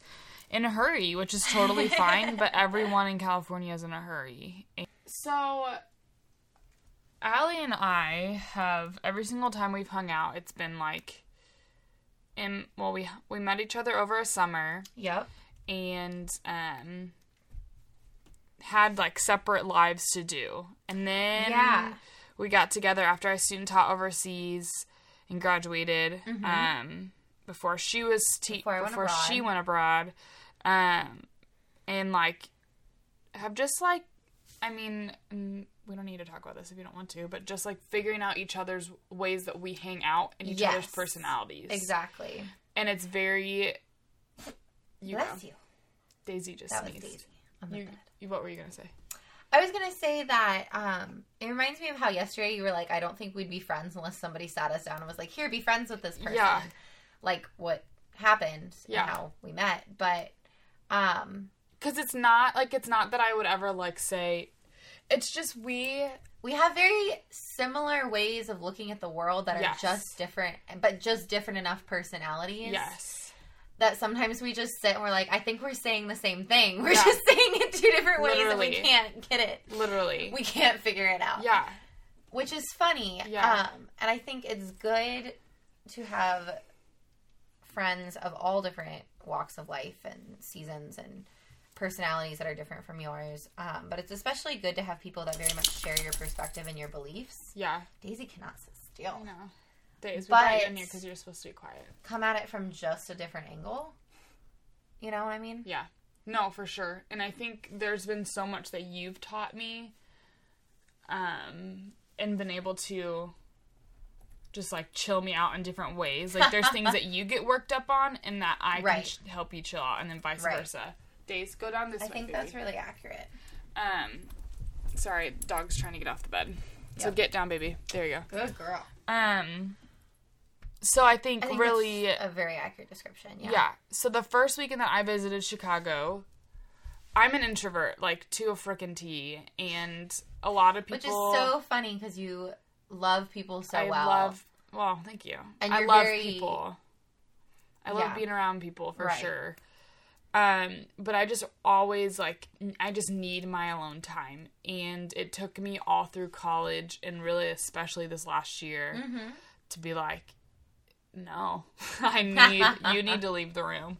A: in a hurry, which is totally (laughs) fine. But everyone in California is in a hurry. So Allie and I have every single time we've hung out, it's been like in well we we met each other over a summer
C: Yep.
A: and um had like separate lives to do. And then
C: Yeah.
A: We got together after I student taught overseas and graduated um before she was te-
C: Mm-hmm. Before went abroad.
A: she went abroad um and like have just like I mean mm, we don't need to talk about this if you don't want to, but just like figuring out each other's ways that we hang out and each other's personalities.
C: Exactly.
A: And it's very you know,
C: Bless you.
A: Daisy just
C: That was
A: sneezed.
C: Daisy on the
A: You, you, what were you gonna say?
C: I was gonna say that um, it reminds me of how yesterday you were like, I don't think we'd be friends unless somebody sat us down and was like, "Here, be friends with this person."
A: Yeah.
C: Like what happened
A: Yeah.
C: and how we met, but um,
A: Because it's not like it's not that I would ever like say. It's just we.
C: we have very similar ways of looking at the world that are
A: Yes.
C: just different, but just different enough personalities.
A: Yes.
C: That sometimes we just sit and we're like, I think we're saying the same thing. (laughs) We're
A: Yeah.
C: just saying it two different ways and we can't get it.
A: Literally.
C: We can't figure it out.
A: yeah.
C: which is funny.
A: Yeah.
C: Um, and I think it's good to have friends of all different walks of life and seasons and personalities that are different from yours. Um, but it's especially good to have people that very much share your perspective and your beliefs.
A: Yeah.
C: Daisy cannot sit
A: I
C: still.
A: know. Days we
C: But-
A: in here because you're supposed to be quiet.
C: Come at it from just a different angle. You know what I mean?
A: Yeah. No, for sure. And I think there's been so much that you've taught me, um, and been able to just like chill me out in different ways. Like there's things that (laughs) you get worked up on, and that I
C: Right.
A: can ch- help you chill out, and then vice
C: Right.
A: versa. Days go down this
C: I
A: way.
C: think
A: baby.
C: that's really accurate.
A: Um, Sorry, dog's trying to get off the bed. So
C: Yep.
A: get down, baby. There you go.
C: Good girl.
A: Um. So I think,
C: I think
A: really,
C: that's a very accurate description. Yeah.
A: yeah. So the first weekend that I visited Chicago, I'm an introvert, like to a frickin' T, and a lot of people.
C: Which is so funny because you love people so
A: I
C: well.
A: love. Well, thank you.
C: And
A: I love
C: very-
A: people. I love
C: Yeah.
A: being around people for
C: Right.
A: sure. Um, but I just always like I just need my alone time, and it took me all through college, and really especially this last year,
C: Mm-hmm.
A: to be like, no, (laughs) I need you (laughs) need to leave the room.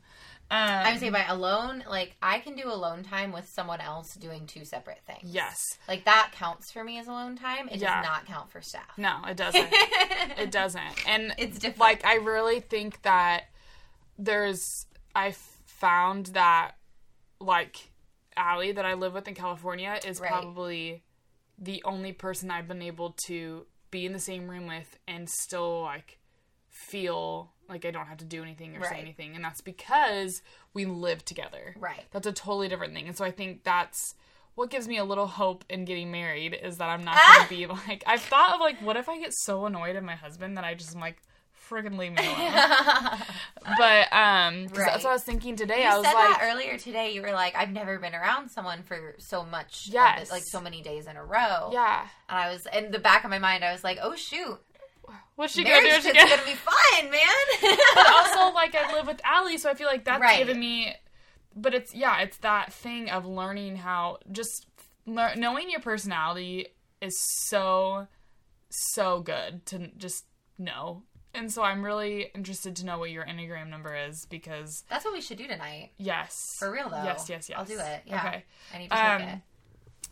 A: Um,
C: I would say by alone, like I can do alone time with someone else doing two separate things.
A: yes,
C: Like that counts for me as alone time. It
A: Yeah.
C: does not count for staff.
A: no, it (laughs) doesn't. it doesn't, and
C: It's different.
A: like I really think that there's I found that like Allie that I live with in California is
C: Right.
A: probably the only person I've been able to be in the same room with and still like feel like I don't have to do anything or say anything and that's because we live together.
C: Right.
A: That's a totally different thing. And so I think that's what gives me a little hope in getting married is that I'm not (laughs)
C: Ah!
A: going to be like I've thought of like what if I get so annoyed at my husband that I just am like friggin' leave me alone. (laughs) but um
C: Right.
A: that's what I was thinking today.
C: You
A: I was like
C: that earlier today. You were like, "I've never been around someone for so much,
A: Yes.
C: it, like so many days in a row."
A: yeah.
C: And I was in the back of my mind. I was like, "Oh shoot,
A: What's she gonna do?
C: marriage
A: She gonna...
C: be fun, man." (laughs)
A: but also like I live with Allie, so I feel like that's
C: Right.
A: given me. But it's yeah, it's that thing of learning how just lear- knowing your personality is so so good to just know. And so I'm really interested to know what your enneagram number is because
C: That's what we should do tonight.
A: yes,
C: For real though.
A: Yes, yes, yes.
C: I'll do it. Yeah.
A: Okay.
C: I need to take
A: Um,
C: it.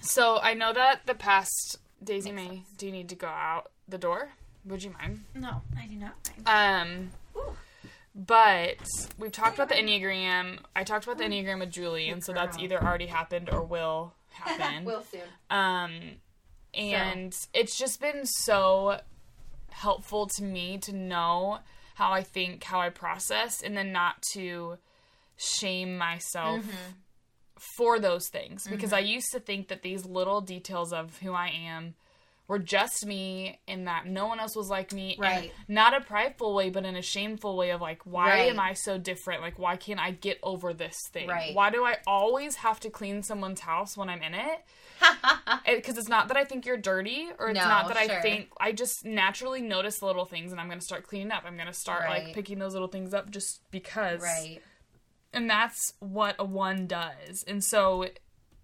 A: So I know that the past Daisy May, do you need to go out the door? Would you mind?
C: No, I do not mind.
A: Um,
C: Ooh.
A: but we've talked about the Enneagram. I talked about the Enneagram with Julie, and so that's either already happened or will happen. (laughs)
C: Will soon.
A: Um, and it's just been so helpful to me to know how I think, how I process, and then not to shame myself
C: Mm-hmm.
A: for those things because I used to think that these little details of who I am were just me and that no one else was like me and
C: Right.
A: not a prideful way but in a shameful way of like why
C: Right.
A: am I so different like why can't I get over this thing
C: Right.
A: why do I always have to clean someone's house when I'm in it (laughs) because it's not that I think you're dirty or it's
C: No,
A: not that I think I just naturally notice the little things and I'm going to start cleaning up I'm going to start
C: Right.
A: like picking those little things up just because
C: Right.
A: and that's what a one does and so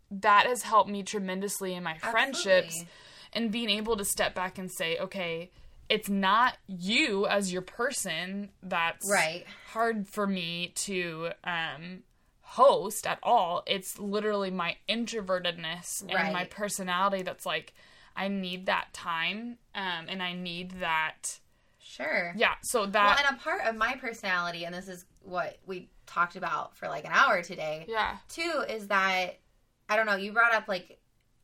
A: that has helped me tremendously in my friendships
C: Absolutely.
A: And being able to step back and say okay it's not you as your person that's
C: Right.
A: hard for me to um host at all it's literally my introvertedness and my personality that's like i need that time um and i need that
C: Sure.
A: yeah so
C: Well,
A: that
C: and a part of my personality, and this is what we talked about for like an hour today,
A: yeah
C: too, is that I don't know. You brought up like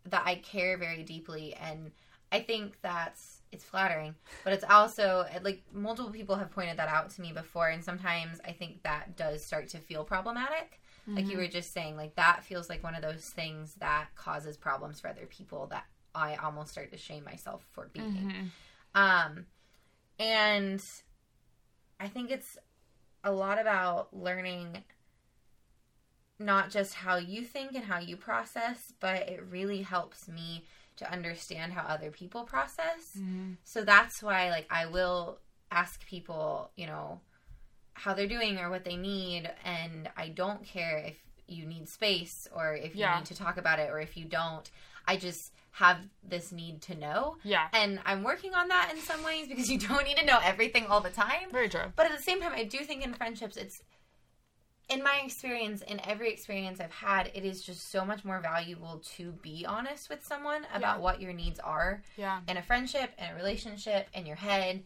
C: that I care very deeply, and I think that's it's flattering, but it's also like multiple people have pointed that out to me before, and sometimes I think that does start to feel problematic. Like you were just saying, like that feels like one of those things that causes problems for other people that I almost start to shame myself for being. Um, and I think it's a lot about learning not just how you think and how you process, but it really helps me to understand how other people process. Mm-hmm. So that's why like I will ask people, you know, how they're doing or what they need and I don't care if you need space or if you
A: Yeah.
C: need to talk about it or if you don't. I just have this need to know.
A: yeah
C: And I'm working on that in some ways because you don't need to know everything all the time.
A: very true
C: But at the same time, I do think in friendships, it's in my experience, in every experience I've had, it is just so much more valuable to be honest with someone about
A: Yeah.
C: what your needs are
A: yeah
C: in a friendship, in a relationship, in your head,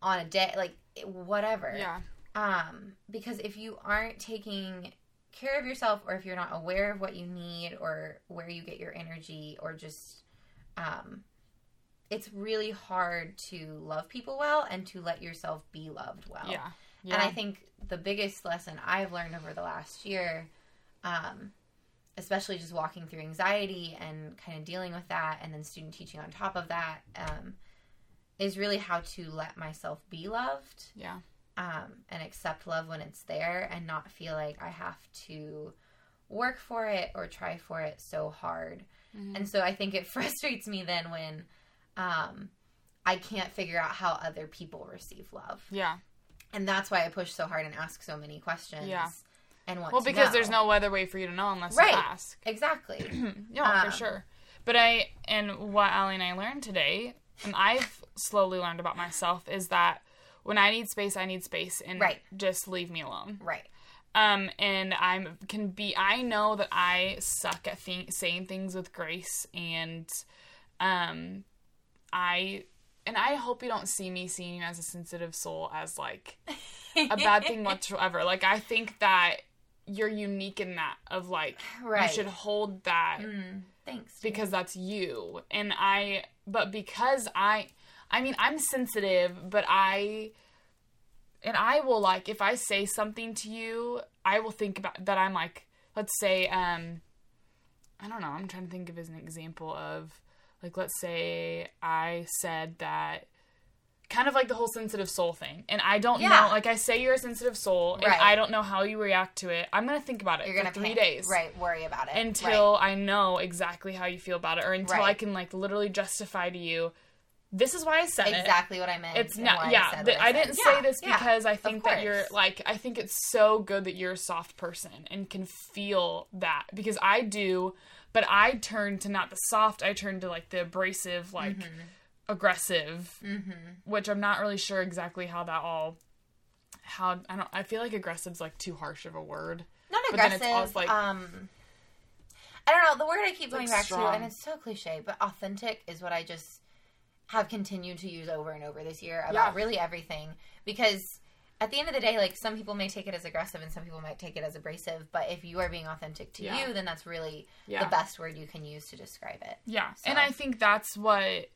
C: on a day, like whatever.
A: yeah
C: Um, because if you aren't taking care of yourself, or if you're not aware of what you need, or where you get your energy, or just, um, it's really hard to love people well and to let yourself be loved well.
A: yeah yeah
C: And I think the biggest lesson I've learned over the last year um, especially just walking through anxiety and kind of dealing with that, and then student teaching on top of that, um, is really how to let myself be loved
A: Yeah.
C: um, and accept love when it's there and not feel like I have to work for it or try for it so hard. And so I think it (laughs) frustrates me then when um, I can't figure out how other people receive love.
A: Yeah.
C: And that's why I push so hard and ask so many questions.
A: Yeah.
C: And want
A: Well,
C: to
A: because
C: know.
A: there's no other way for you to know unless
C: Right.
A: you ask. (clears throat)
C: Exactly. (clears throat)
A: Yeah,
C: Um,
A: for sure. But I and what Allie and I learned today, and I've slowly learned about myself, is that when I need space, I need space, and
C: Right.
A: just leave me alone.
C: right.
A: Um, and I'm can be. I know that I suck at th- saying things with grace, and um, I and I hope you don't see me seeing you as a sensitive soul as like a bad thing (laughs) whatsoever. Like I think that you're unique in that of like
C: Right.
A: you should hold that
C: Mm, thanks.
A: because that's you and i but because i i mean i'm sensitive but i and i will like if i say something to you i will think about that i'm like let's say um i don't know i'm trying to think of as an example of like let's say i said that kind of like the whole sensitive soul thing and i don't
C: Yeah.
A: know like i say you're a sensitive soul and
C: Right.
A: i don't know how you react to it i'm gonna think about it
C: You're
A: for
C: gonna
A: three
C: panic.
A: days
C: Right. Worry about it.
A: until
C: Right.
A: I know exactly how you feel about it, or until I can like literally justify to you, this is why I said it.
C: exactly what I meant.
A: It's not. Yeah,
C: said
A: th- I
C: said.
A: didn't
C: Yeah,
A: say this
C: yeah,
A: because I think that you're like I think it's so good that you're a soft person and can feel that because I do, but I turn to not the soft. I turn to like the abrasive, like
C: Mm-hmm.
A: aggressive, which I'm not really sure exactly how that all. How I don't. I feel like aggressive's like too harsh of a word.
C: not
A: but then
C: aggressive.
A: it's always like-
C: um, I don't know. The word I keep going
A: like
C: back to, and it's so cliche, but authentic is what I just have continued to use over and over this year about
A: Yeah.
C: really everything. Because at the end of the day, like some people may take it as aggressive and some people might take it as abrasive. But if you are being authentic to
A: Yeah.
C: you, then that's really
A: Yeah.
C: the best word you can use to describe it.
A: Yeah,
C: So-
A: and I think that's what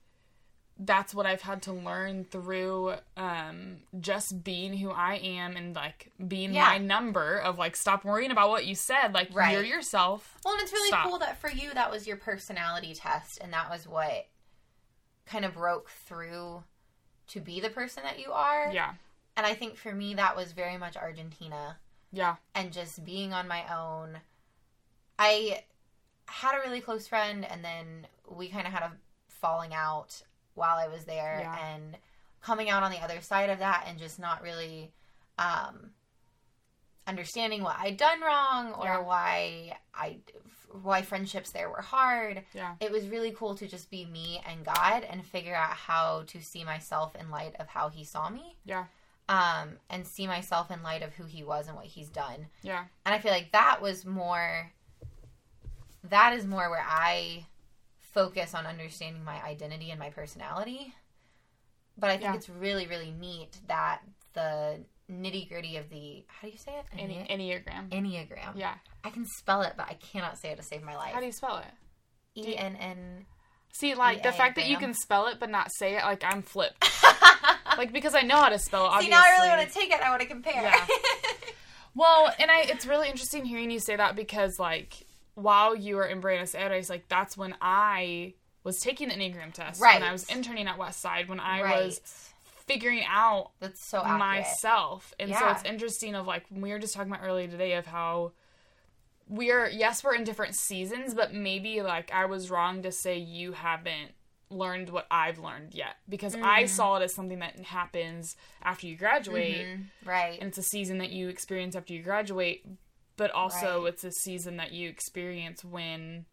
A: that's what I've had to learn through um just being who I am and like being
C: Yeah.
A: my number of like stop worrying about what you said like
C: Right.
A: you're yourself.
C: Well, and it's really
A: Stop.
C: cool that for you that was your personality test, and that was what kind of broke through to be the person that you are.
A: Yeah.
C: And I think for me that was very much Argentina
A: Yeah.
C: and just being on my own. I had a really close friend, and then we kind of had a falling out while I was there,
A: Yeah.
C: and coming out on the other side of that, and just not really um, understanding what I'd done wrong or
A: Yeah.
C: why I why friendships there were hard.
A: Yeah.
C: It was really cool to just be me and God and figure out how to see myself in light of how He saw me
A: Yeah.
C: Um, and see myself in light of who he was and what he's done.
A: Yeah.
C: And I feel like that was more, that is more where I focus on understanding my identity and my personality. But I think
A: Yeah.
C: it's really, really neat that the nitty gritty of the, how do you say it? Enne-
A: Enneagram.
C: Enneagram.
A: Yeah.
C: I can spell it, but I cannot say it to save my life.
A: How do you spell it?
C: E N N.
A: See, like the fact that you can spell it but not say it, like I'm flipped. (laughs) like because I know how to spell it.
C: See,
A: Obviously.
C: now I really want to take it. I want to compare.
A: Yeah. Well, and I it's really interesting hearing you say that because like while you were in Buenos Aires, like that's when I was taking the Enneagram test.
C: Right.
A: When I was interning at Westside, when I
C: right.
A: was figuring out
C: That's so accurate.
A: myself. And so it's interesting of like we were just talking about earlier today of how we're yes, we're in different seasons, but maybe like I was wrong to say you haven't learned what I've learned yet. Because
C: Mm-hmm.
A: I saw it as something that happens after you graduate
C: Mhm. Right.
A: and it's a season that you experience after you graduate but also
C: Right.
A: it's a season that you experience when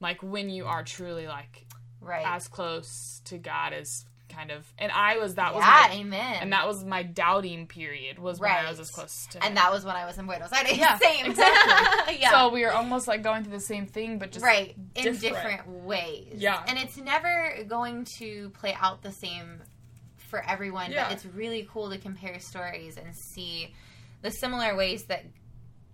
A: like when you are truly like
C: right.
A: as close to god as kind of and i was that was
C: yeah,
A: my,
C: amen.
A: and that was my doubting period was right. when i was as close to
C: and that was when I was in Buenos Aires.
A: Yeah, (laughs)
C: same.
A: exactly. (laughs)
C: yeah.
A: so we were almost like going through the same thing but just
C: right in
A: different.
C: different ways.
A: Yeah.
C: and it's never going to play out the same for everyone.
A: Yeah.
C: But it's really cool to compare stories and see the similar ways that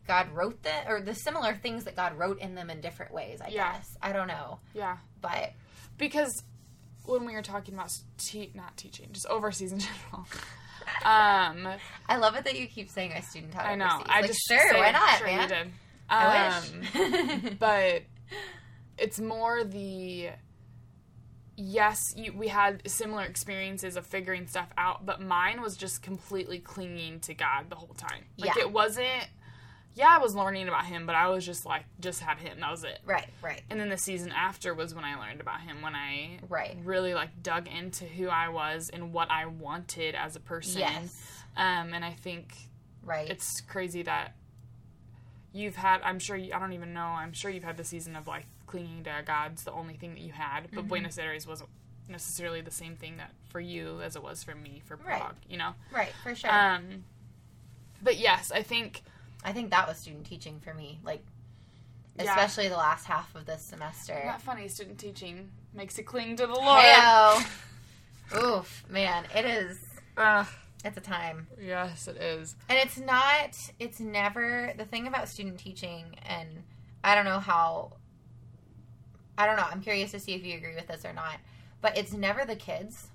C: God wrote them, or the similar things that God wrote in them in different ways. I
A: Yeah.
C: guess I don't know,
A: yeah
C: but
A: because when we were talking about te- not teaching just overseas in (laughs) general um
C: I love it that you keep saying I student taught
A: I know.
C: overseas.
A: I
C: Like,
A: just
C: sure, why not,
A: Sure,
C: man?
A: did.
C: I
A: Um,
C: wish. (laughs)
A: but it's more the yes you, we had similar experiences of figuring stuff out but mine was just completely clinging to god the whole time like
C: Yeah.
A: it wasn't yeah i was learning about him but i was just like just had him that was it
C: right, right,
A: and then the season after was when i learned about him when i
C: right.
A: really like dug into who i was and what i wanted as a person
C: Yes.
A: um and i think
C: Right.
A: it's crazy that you've had i'm sure you, i don't even know i'm sure you've had the season of like clinging to god's the only thing that you had
C: Mm-hmm.
A: but buenos aires wasn't necessarily the same thing that for you as it was for me for
C: Right.
A: prague you know
C: right, for sure.
A: um but yes i think
C: I think that was student teaching for me. Like,
A: Yeah.
C: especially the last half of this semester.
A: not funny student teaching makes you cling to the lord.
C: Oof, man, it is.
A: Ugh,
C: It's a time.
A: yes it is
C: And it's not, it's never, the thing about student teaching, and I don't know how, I don't know, I'm curious to see if you agree with this or not, but it's never the kids.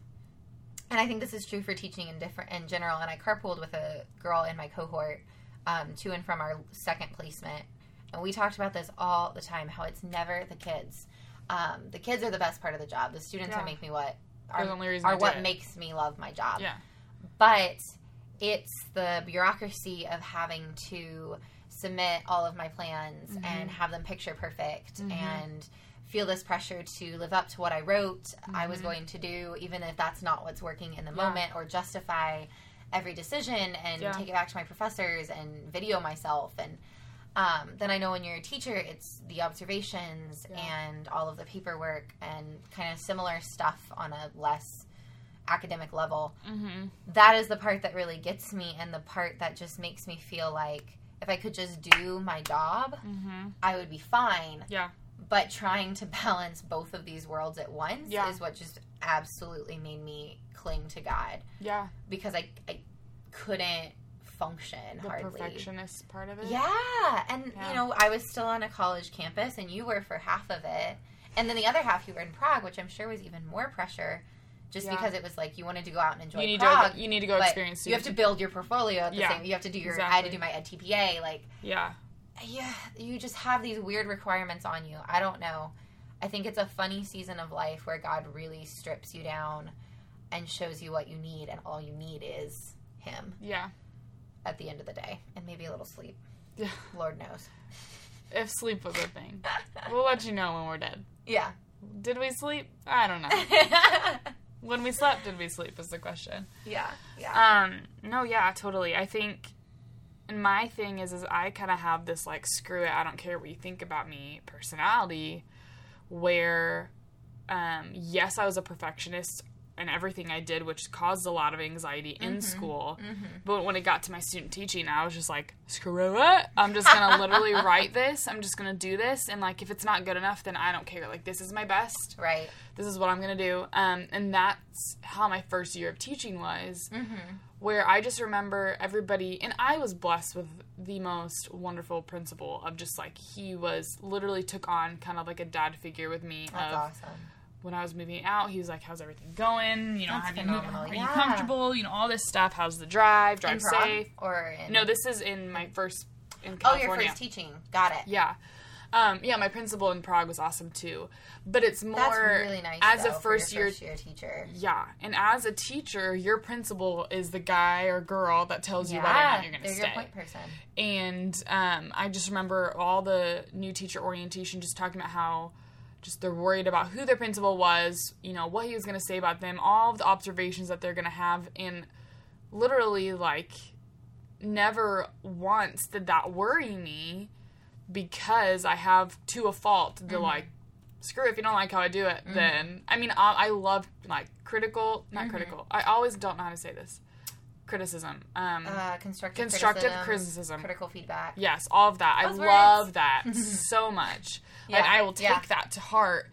C: And I think this is true for teaching in different, in general. And I carpooled with a girl in my cohort um, to and from our second placement. And we talked about this all the time, how it's never the kids. Um, the kids are the best part of the job. The students
A: Yeah.
C: are make me what, are,
A: the only reason
C: are what makes me love my job
A: yeah
C: but it's the bureaucracy of having to submit all of my plans
A: Mm-hmm.
C: and have them picture perfect and feel this pressure to live up to what I wrote I was going to do, even if that's not what's working in the
A: Mm-hmm. Yeah.
C: moment, or justify every decision and
A: Yeah.
C: take it back to my professors and video myself and um, then I know when you're a teacher, it's the observations
A: Yeah.
C: and all of the paperwork and kind of similar stuff on a less academic level
A: mm-hmm
C: that is the part that really gets me and the part that just makes me feel like if I could just do my job,
A: mm-hmm
C: I would be fine.
A: yeah
C: But trying to (laughs) balance both of these worlds at once
A: Yeah.
C: is what just absolutely made me cling to God
A: yeah
C: because I, I couldn't function
A: the
C: hardly.
A: perfectionist part of it
C: Yeah, and
A: Yeah.
C: you know, I was still on a college campus, and you were for half of it, and then the other half you were in Prague, which I'm sure was even more pressure, just
A: Yeah.
C: because it was like you wanted to go out and enjoy
A: you need
C: Prague.
A: to you need to go experience
C: you have to build your portfolio at the
A: Yeah,
C: same. You have to do your. I had to do my EdTPA. Like,
A: yeah
C: yeah, you just have these weird requirements on you. I don't know. I think it's a funny season of life where God really strips you down and shows you what you need, and all you need is Him
A: yeah
C: at the end of the day, and maybe a little sleep.
A: yeah
C: Lord knows.
A: if sleep was a thing we'll let you know when we're dead
C: Yeah.
A: did we sleep i don't know (laughs) when we slept did we sleep is the question
C: yeah. Yeah.
A: um no yeah totally i think and my thing is is i kind of have this like screw it i don't care what you think about me personality where um yes i was a perfectionist and everything i did which caused a lot of anxiety in school. But when it got to my student teaching i was just like screw it. I'm just gonna (laughs) literally write this. I'm just gonna do this. And like if it's not good enough then i don't care. Like this is my best.
C: Right.
A: this is what I'm gonna do. Um, and that's how my first year of teaching was, where I just remember everybody, and I was blessed with the most wonderful principal of just like he was literally took on kind of like a dad figure with me.
C: That's
A: of
C: awesome.
A: when I was moving out, he was like, "How's everything going? You know,
C: That's
A: have you
C: phenomenal,
A: are
C: yeah.
A: you comfortable? You know, all this stuff. How's the drive? Drive
C: In
A: safe."
C: or in
A: No, this is in my first in California.
C: oh your first teaching. Got it.
A: Yeah. Um, yeah, my principal in Prague was awesome too. But it's more
C: really nice.
A: as
C: though,
A: a first year
C: first year teacher.
A: Yeah, and as a teacher, your principal is the guy or girl that tells you whether or not you're going to stay.
C: your point person.
A: And um, I just remember all the new teacher orientation just talking about how just they're worried about who their principal was, you know, what he was going to say about them, all of the observations that they're going to have, and literally like never once did that worry me because I have to a fault the
C: Mm-hmm.
A: like screw it, if you don't like how I do it then I mean I, I love like critical not
C: Mm-hmm.
A: critical I always don't know how to say this criticism um
C: Uh, constructive,
A: constructive
C: criticism,
A: criticism
C: critical feedback.
A: yes all of that I
C: Those
A: love that (laughs) so much
C: Yeah,
A: and I will take
C: yeah.
A: that to heart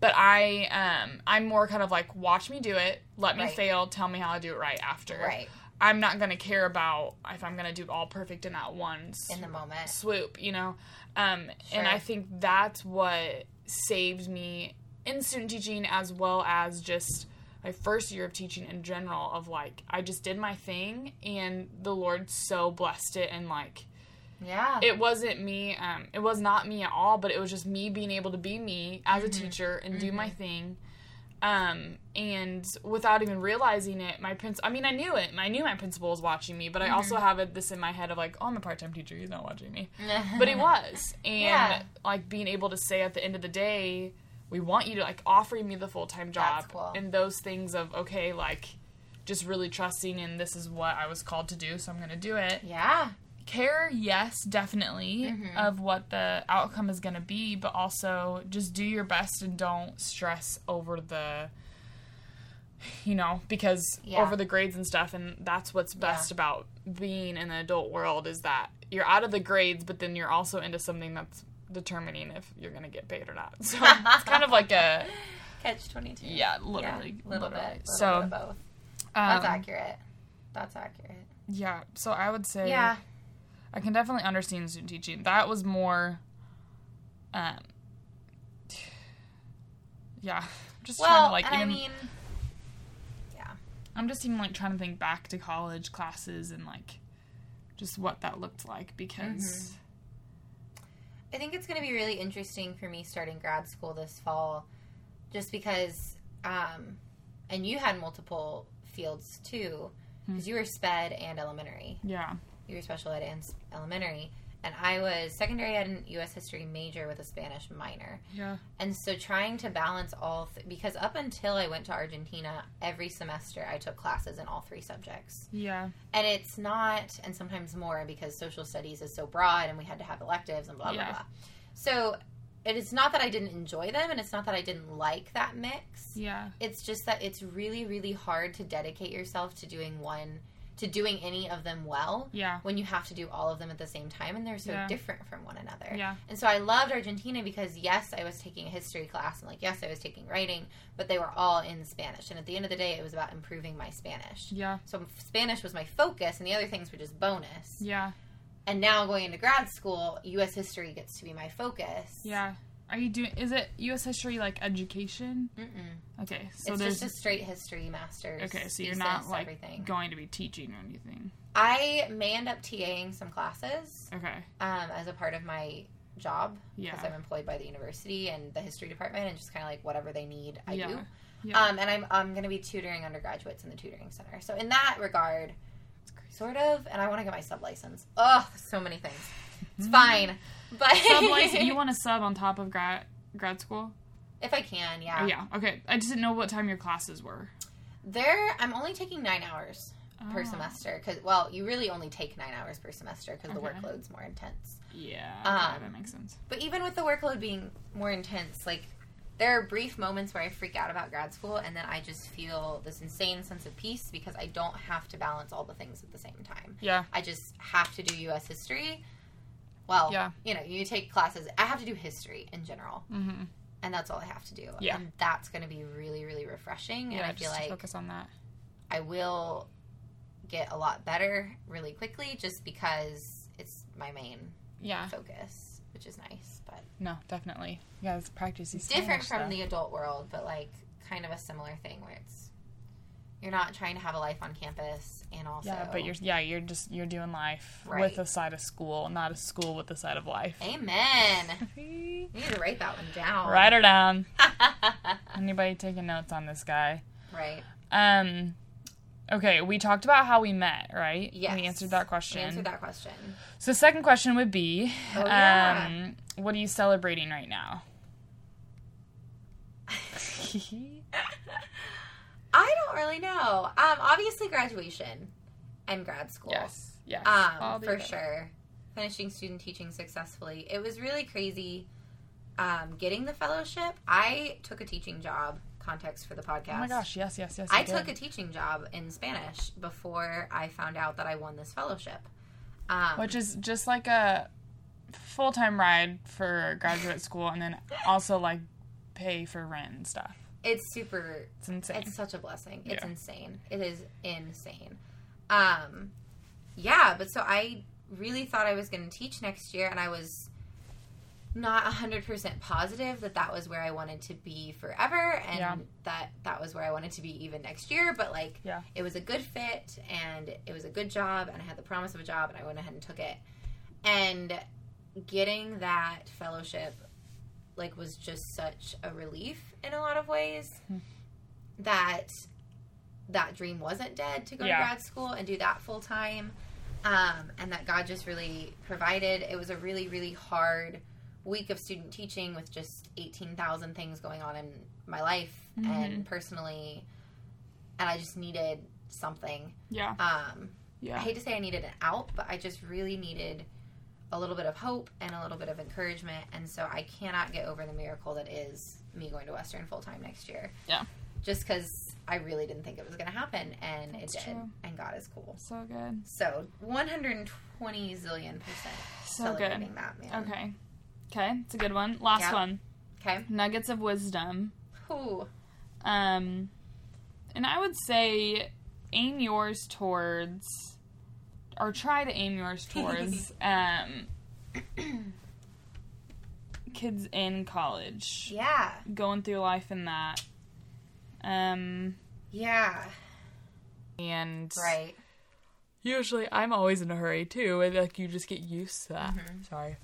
A: but I um I'm more kind of like watch me do it let me
C: Right.
A: fail tell me how to do it right after
C: Right.
A: I'm not gonna care about if I'm gonna do it all perfect in that one
C: In the moment.
A: swoop, you know. Um, And I think that's what saved me in student teaching as well as just my first year of teaching in general. Of like, I just did my thing, and the Lord so blessed it, and like,
C: Yeah.
A: it wasn't me um it was not me at all but it was just me being able to be me as a teacher and do my thing um and without even realizing it my prince i mean i knew it i knew my principal was watching me but i also have it, this in my head of like oh i'm a part-time teacher he's not watching me (laughs) but he was and
C: Yeah.
A: like being able to say at the end of the day we want you to like offering me the full-time job
C: That's cool.
A: and those things of okay like just really trusting in this is what i was called to do so i'm gonna do it
C: yeah.
A: Care yes definitely
C: Mm-hmm.
A: of what the outcome is going to be but also just do your best and don't stress over the you know because
C: Yeah.
A: over the grades and stuff and that's what's best
C: Yeah.
A: about being in the adult world is that you're out of the grades but then you're also into something that's determining if you're going to get paid or not (laughs) so it's kind of like a (laughs)
C: Catch 22.
A: yeah literally
C: a little
A: literally.
C: bit. Little
A: so
C: bit of both. That's
A: um,
C: accurate. That's accurate.
A: yeah so i would say
C: Yeah.
A: I can definitely understand student teaching. That was more, um, yeah. Just trying to like even.
C: I mean, yeah.
A: I'm just even like trying to think back to college classes and like, just what that looked like because.
C: I think it's going to be really interesting for me starting grad school this fall, just because, um, and you had multiple fields too, because you were sped and elementary.
A: Yeah.
C: You were special ed and elementary, and I was secondary ed and U.S. history major with a Spanish minor.
A: Yeah.
C: And so trying to balance all, th- because up until I went to Argentina, every semester I took classes in all three subjects.
A: Yeah.
C: And it's not, and sometimes more because social studies is so broad and we had to have electives and blah, blah,
A: Yeah.
C: blah. So it is not that I didn't enjoy them and it's not that I didn't like that mix.
A: Yeah.
C: It's just that it's really, really hard to dedicate yourself to doing one, to doing any of them well
A: Yeah.
C: when you have to do all of them at the same time and they're so
A: Yeah.
C: different from one another.
A: Yeah.
C: And so I loved Argentina because yes, I was taking a history class and like yes, I was taking writing, but they were all in Spanish. And at the end of the day, it was about improving my Spanish.
A: Yeah.
C: So Spanish was my focus and the other things were just bonus.
A: Yeah.
C: And now going into grad school, US history gets to be my focus.
A: Yeah. Are you doing? Is it U.S. history like education?
C: Mm-mm.
A: Okay. So
C: it's
A: there's.
C: just a straight history master's.
A: okay, so you're not like
C: everything.
A: going to be teaching or anything.
C: I may end up TAing some classes
A: Okay.
C: um, as a part of my job
A: Yeah.
C: because I'm employed by the university and the history department and just kind of like whatever they need, I
A: Yeah.
C: do.
A: Yeah.
C: Um, and I'm I'm going to be tutoring undergraduates in the tutoring center. So in that regard, sort of. And I want to get my sub license. Oh, so many things. It's fine, but. (laughs)
A: You want to (laughs) sub on top of grad grad school?
C: if I can, yeah.
A: Oh, yeah. Okay. I just didn't know what time your classes were.
C: There, I'm only taking nine hours per
A: Oh.
C: semester because well, you really only take nine hours per semester because the workload's more intense.
A: Yeah. Okay,
C: Um,
A: that makes sense.
C: But even with the workload being more intense, like there are brief moments where I freak out about grad school and then I just feel this insane sense of peace because I don't have to balance all the things at the same time.
A: Yeah.
C: I just have to do US history. Well,
A: Yeah.
C: you know, you take classes. I have to do history in general,
A: Mm-hmm.
C: and that's all I have to do.
A: Yeah.
C: And that's going to be really, really refreshing.
A: Yeah.
C: and I feel like
A: focus on that.
C: I will get a lot better really quickly just because it's my main
A: Yeah.
C: focus, which is nice. But
A: No, definitely. You guys practice
C: different from
A: stuff.
C: the adult world, but like kind of a similar thing where it's you're not trying to have a life on campus and also
A: Yeah, but you're yeah you're just you're doing life
C: Right.
A: with a side of school, not a school with a side of life.
C: Amen. (laughs) You need to write that one down.
A: Write her down. (laughs) Anybody taking notes on this guy?
C: right.
A: Um. Okay, we talked about how we met, right?
C: yeah
A: We answered that question.
C: We answered that question.
A: So, second question would be,
C: Oh, yeah.
A: um, what are you celebrating right now? (laughs)
C: I don't really know. Um, obviously graduation and grad school.
A: yes, yes,
C: Um, for
A: above.
C: sure. Finishing student teaching successfully. It was really crazy um, getting the fellowship. I took a teaching job, context for the podcast.
A: Oh my gosh, yes, yes, yes.
C: I
A: you
C: took a teaching job in Spanish before I found out that I won this fellowship. Um,
A: which is just like a full time ride for graduate school, and then also like pay for rent and stuff.
C: It's super
A: It's insane.
C: It's such a blessing. It's
A: Yeah.
C: insane. It is insane. Um, yeah, but so I really thought I was going to teach next year, and I was not 100% positive that that was where I wanted to be forever and
A: Yeah.
C: that that was where I wanted to be even next year. But like,
A: Yeah.
C: it was a good fit and it was a good job, and I had the promise of a job, and I went ahead and took it. and getting that fellowship like was just such a relief in a lot of ways that that dream wasn't dead to go
A: Yeah.
C: to grad school and do that full time um, and that god just really provided it was a really really hard week of student teaching with just 18000 things going on in my life and personally and i just needed something
A: Yeah.
C: um,
A: Yeah.
C: I hate to say I needed an out, but I just really needed a little bit of hope and a little bit of encouragement. And so I cannot get over the miracle that is me going to Western full time next year.
A: Yeah.
C: Just because I really didn't think it was going to happen, and
A: That's
C: it did.
A: true.
C: And God is cool.
A: So good.
C: So 120 zillion percent
A: So
C: celebrating
A: good.
C: that, man.
A: Okay. Okay, it's a good one. Last
C: Yep.
A: one.
C: Okay.
A: Nuggets of wisdom.
C: Ooh.
A: Um, and I would say aim yours towards, or try to aim yours (laughs) towards, um, kids in college,
C: Yeah.
A: going through life in that. Um,
C: Yeah.
G: And
C: Right.
G: usually I'm always in a hurry too, and like you just get used to that. Sorry.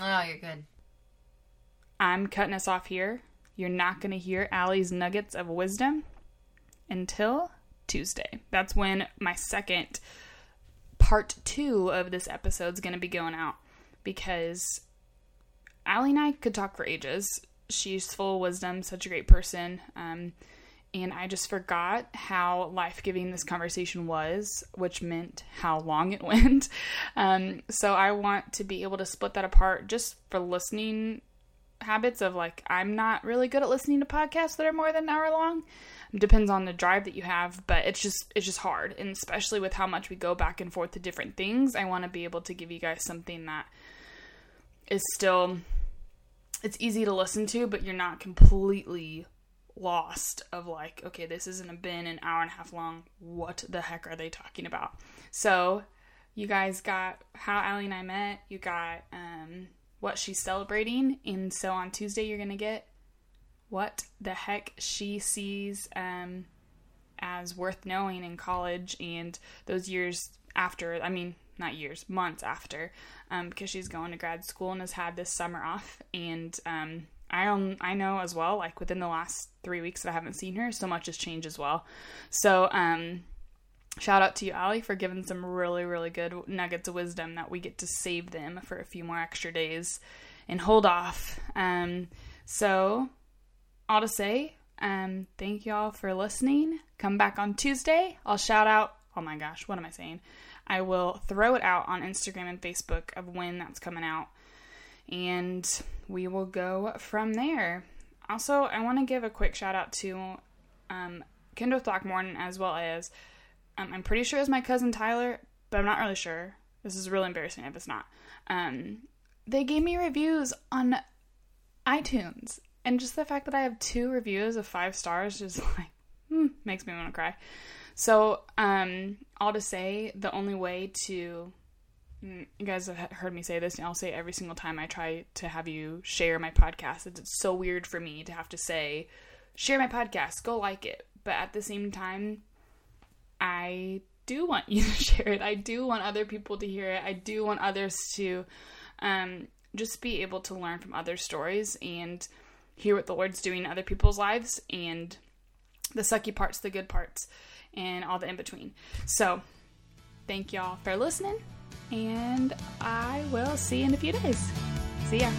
C: Oh, you're good.
A: I'm cutting us off here. You're not going to hear Allie's nuggets of wisdom until Tuesday. That's when my second part two of this episode is going to be going out because Allie and I could talk for ages. She's full of wisdom, such a great person. Um, and I just forgot how life giving this conversation was, which meant how long it (laughs) went. Um, so I want to be able to split that apart just for listening habits of like I'm not really good at listening to podcasts that are more than an hour long. Depends on the drive that you have, but it's just it's just hard, and especially with how much we go back and forth to different things. I want to be able to give you guys something that is still it's easy to listen to, but you're not completely lost of like, okay, this isn't been an hour and a half long. What the heck are they talking about? So you guys got how Allie and I met. You got um, what she's celebrating, and so on Tuesday you're gonna get what the heck she sees um, as worth knowing in college and those years after. I mean, not years, months after, um, because she's going to grad school and has had this summer off. And um, I own, I know as well, like within the last three weeks that I haven't seen her, so much has changed as well. So um, shout out to you, Allie, for giving some really, really good nuggets of wisdom that we get to save them for a few more extra days and hold off. Um, so, all to say, um, thank y'all for listening. Come back on Tuesday. I'll shout out. Oh my gosh, what am I saying? I will throw it out on Instagram and Facebook of when that's coming out, and we will go from there. Also, I want to give a quick shout out to um, Kendall Throckmorton as well as um, I'm pretty sure it's my cousin Tyler, but I'm not really sure. This is really embarrassing if it's not. Um, they gave me reviews on iTunes, and just the fact that I have two reviews of five stars just (laughs) like hmm, makes me want to cry. So, um, all to say, the only way to mm, you guys have heard me say this, and I'll say every single time I try to have you share my podcast. It's so weird for me to have to say, share my podcast, go like it. But at the same time, I do want (laughs) you to share it. I do want other people to hear it. I do want others to um, just be able to learn from other stories and hear what the Lord's doing in other people's lives and the sucky parts, the good parts, and all the in between. So, thank y'all for listening, and I will see you in a few days. See ya.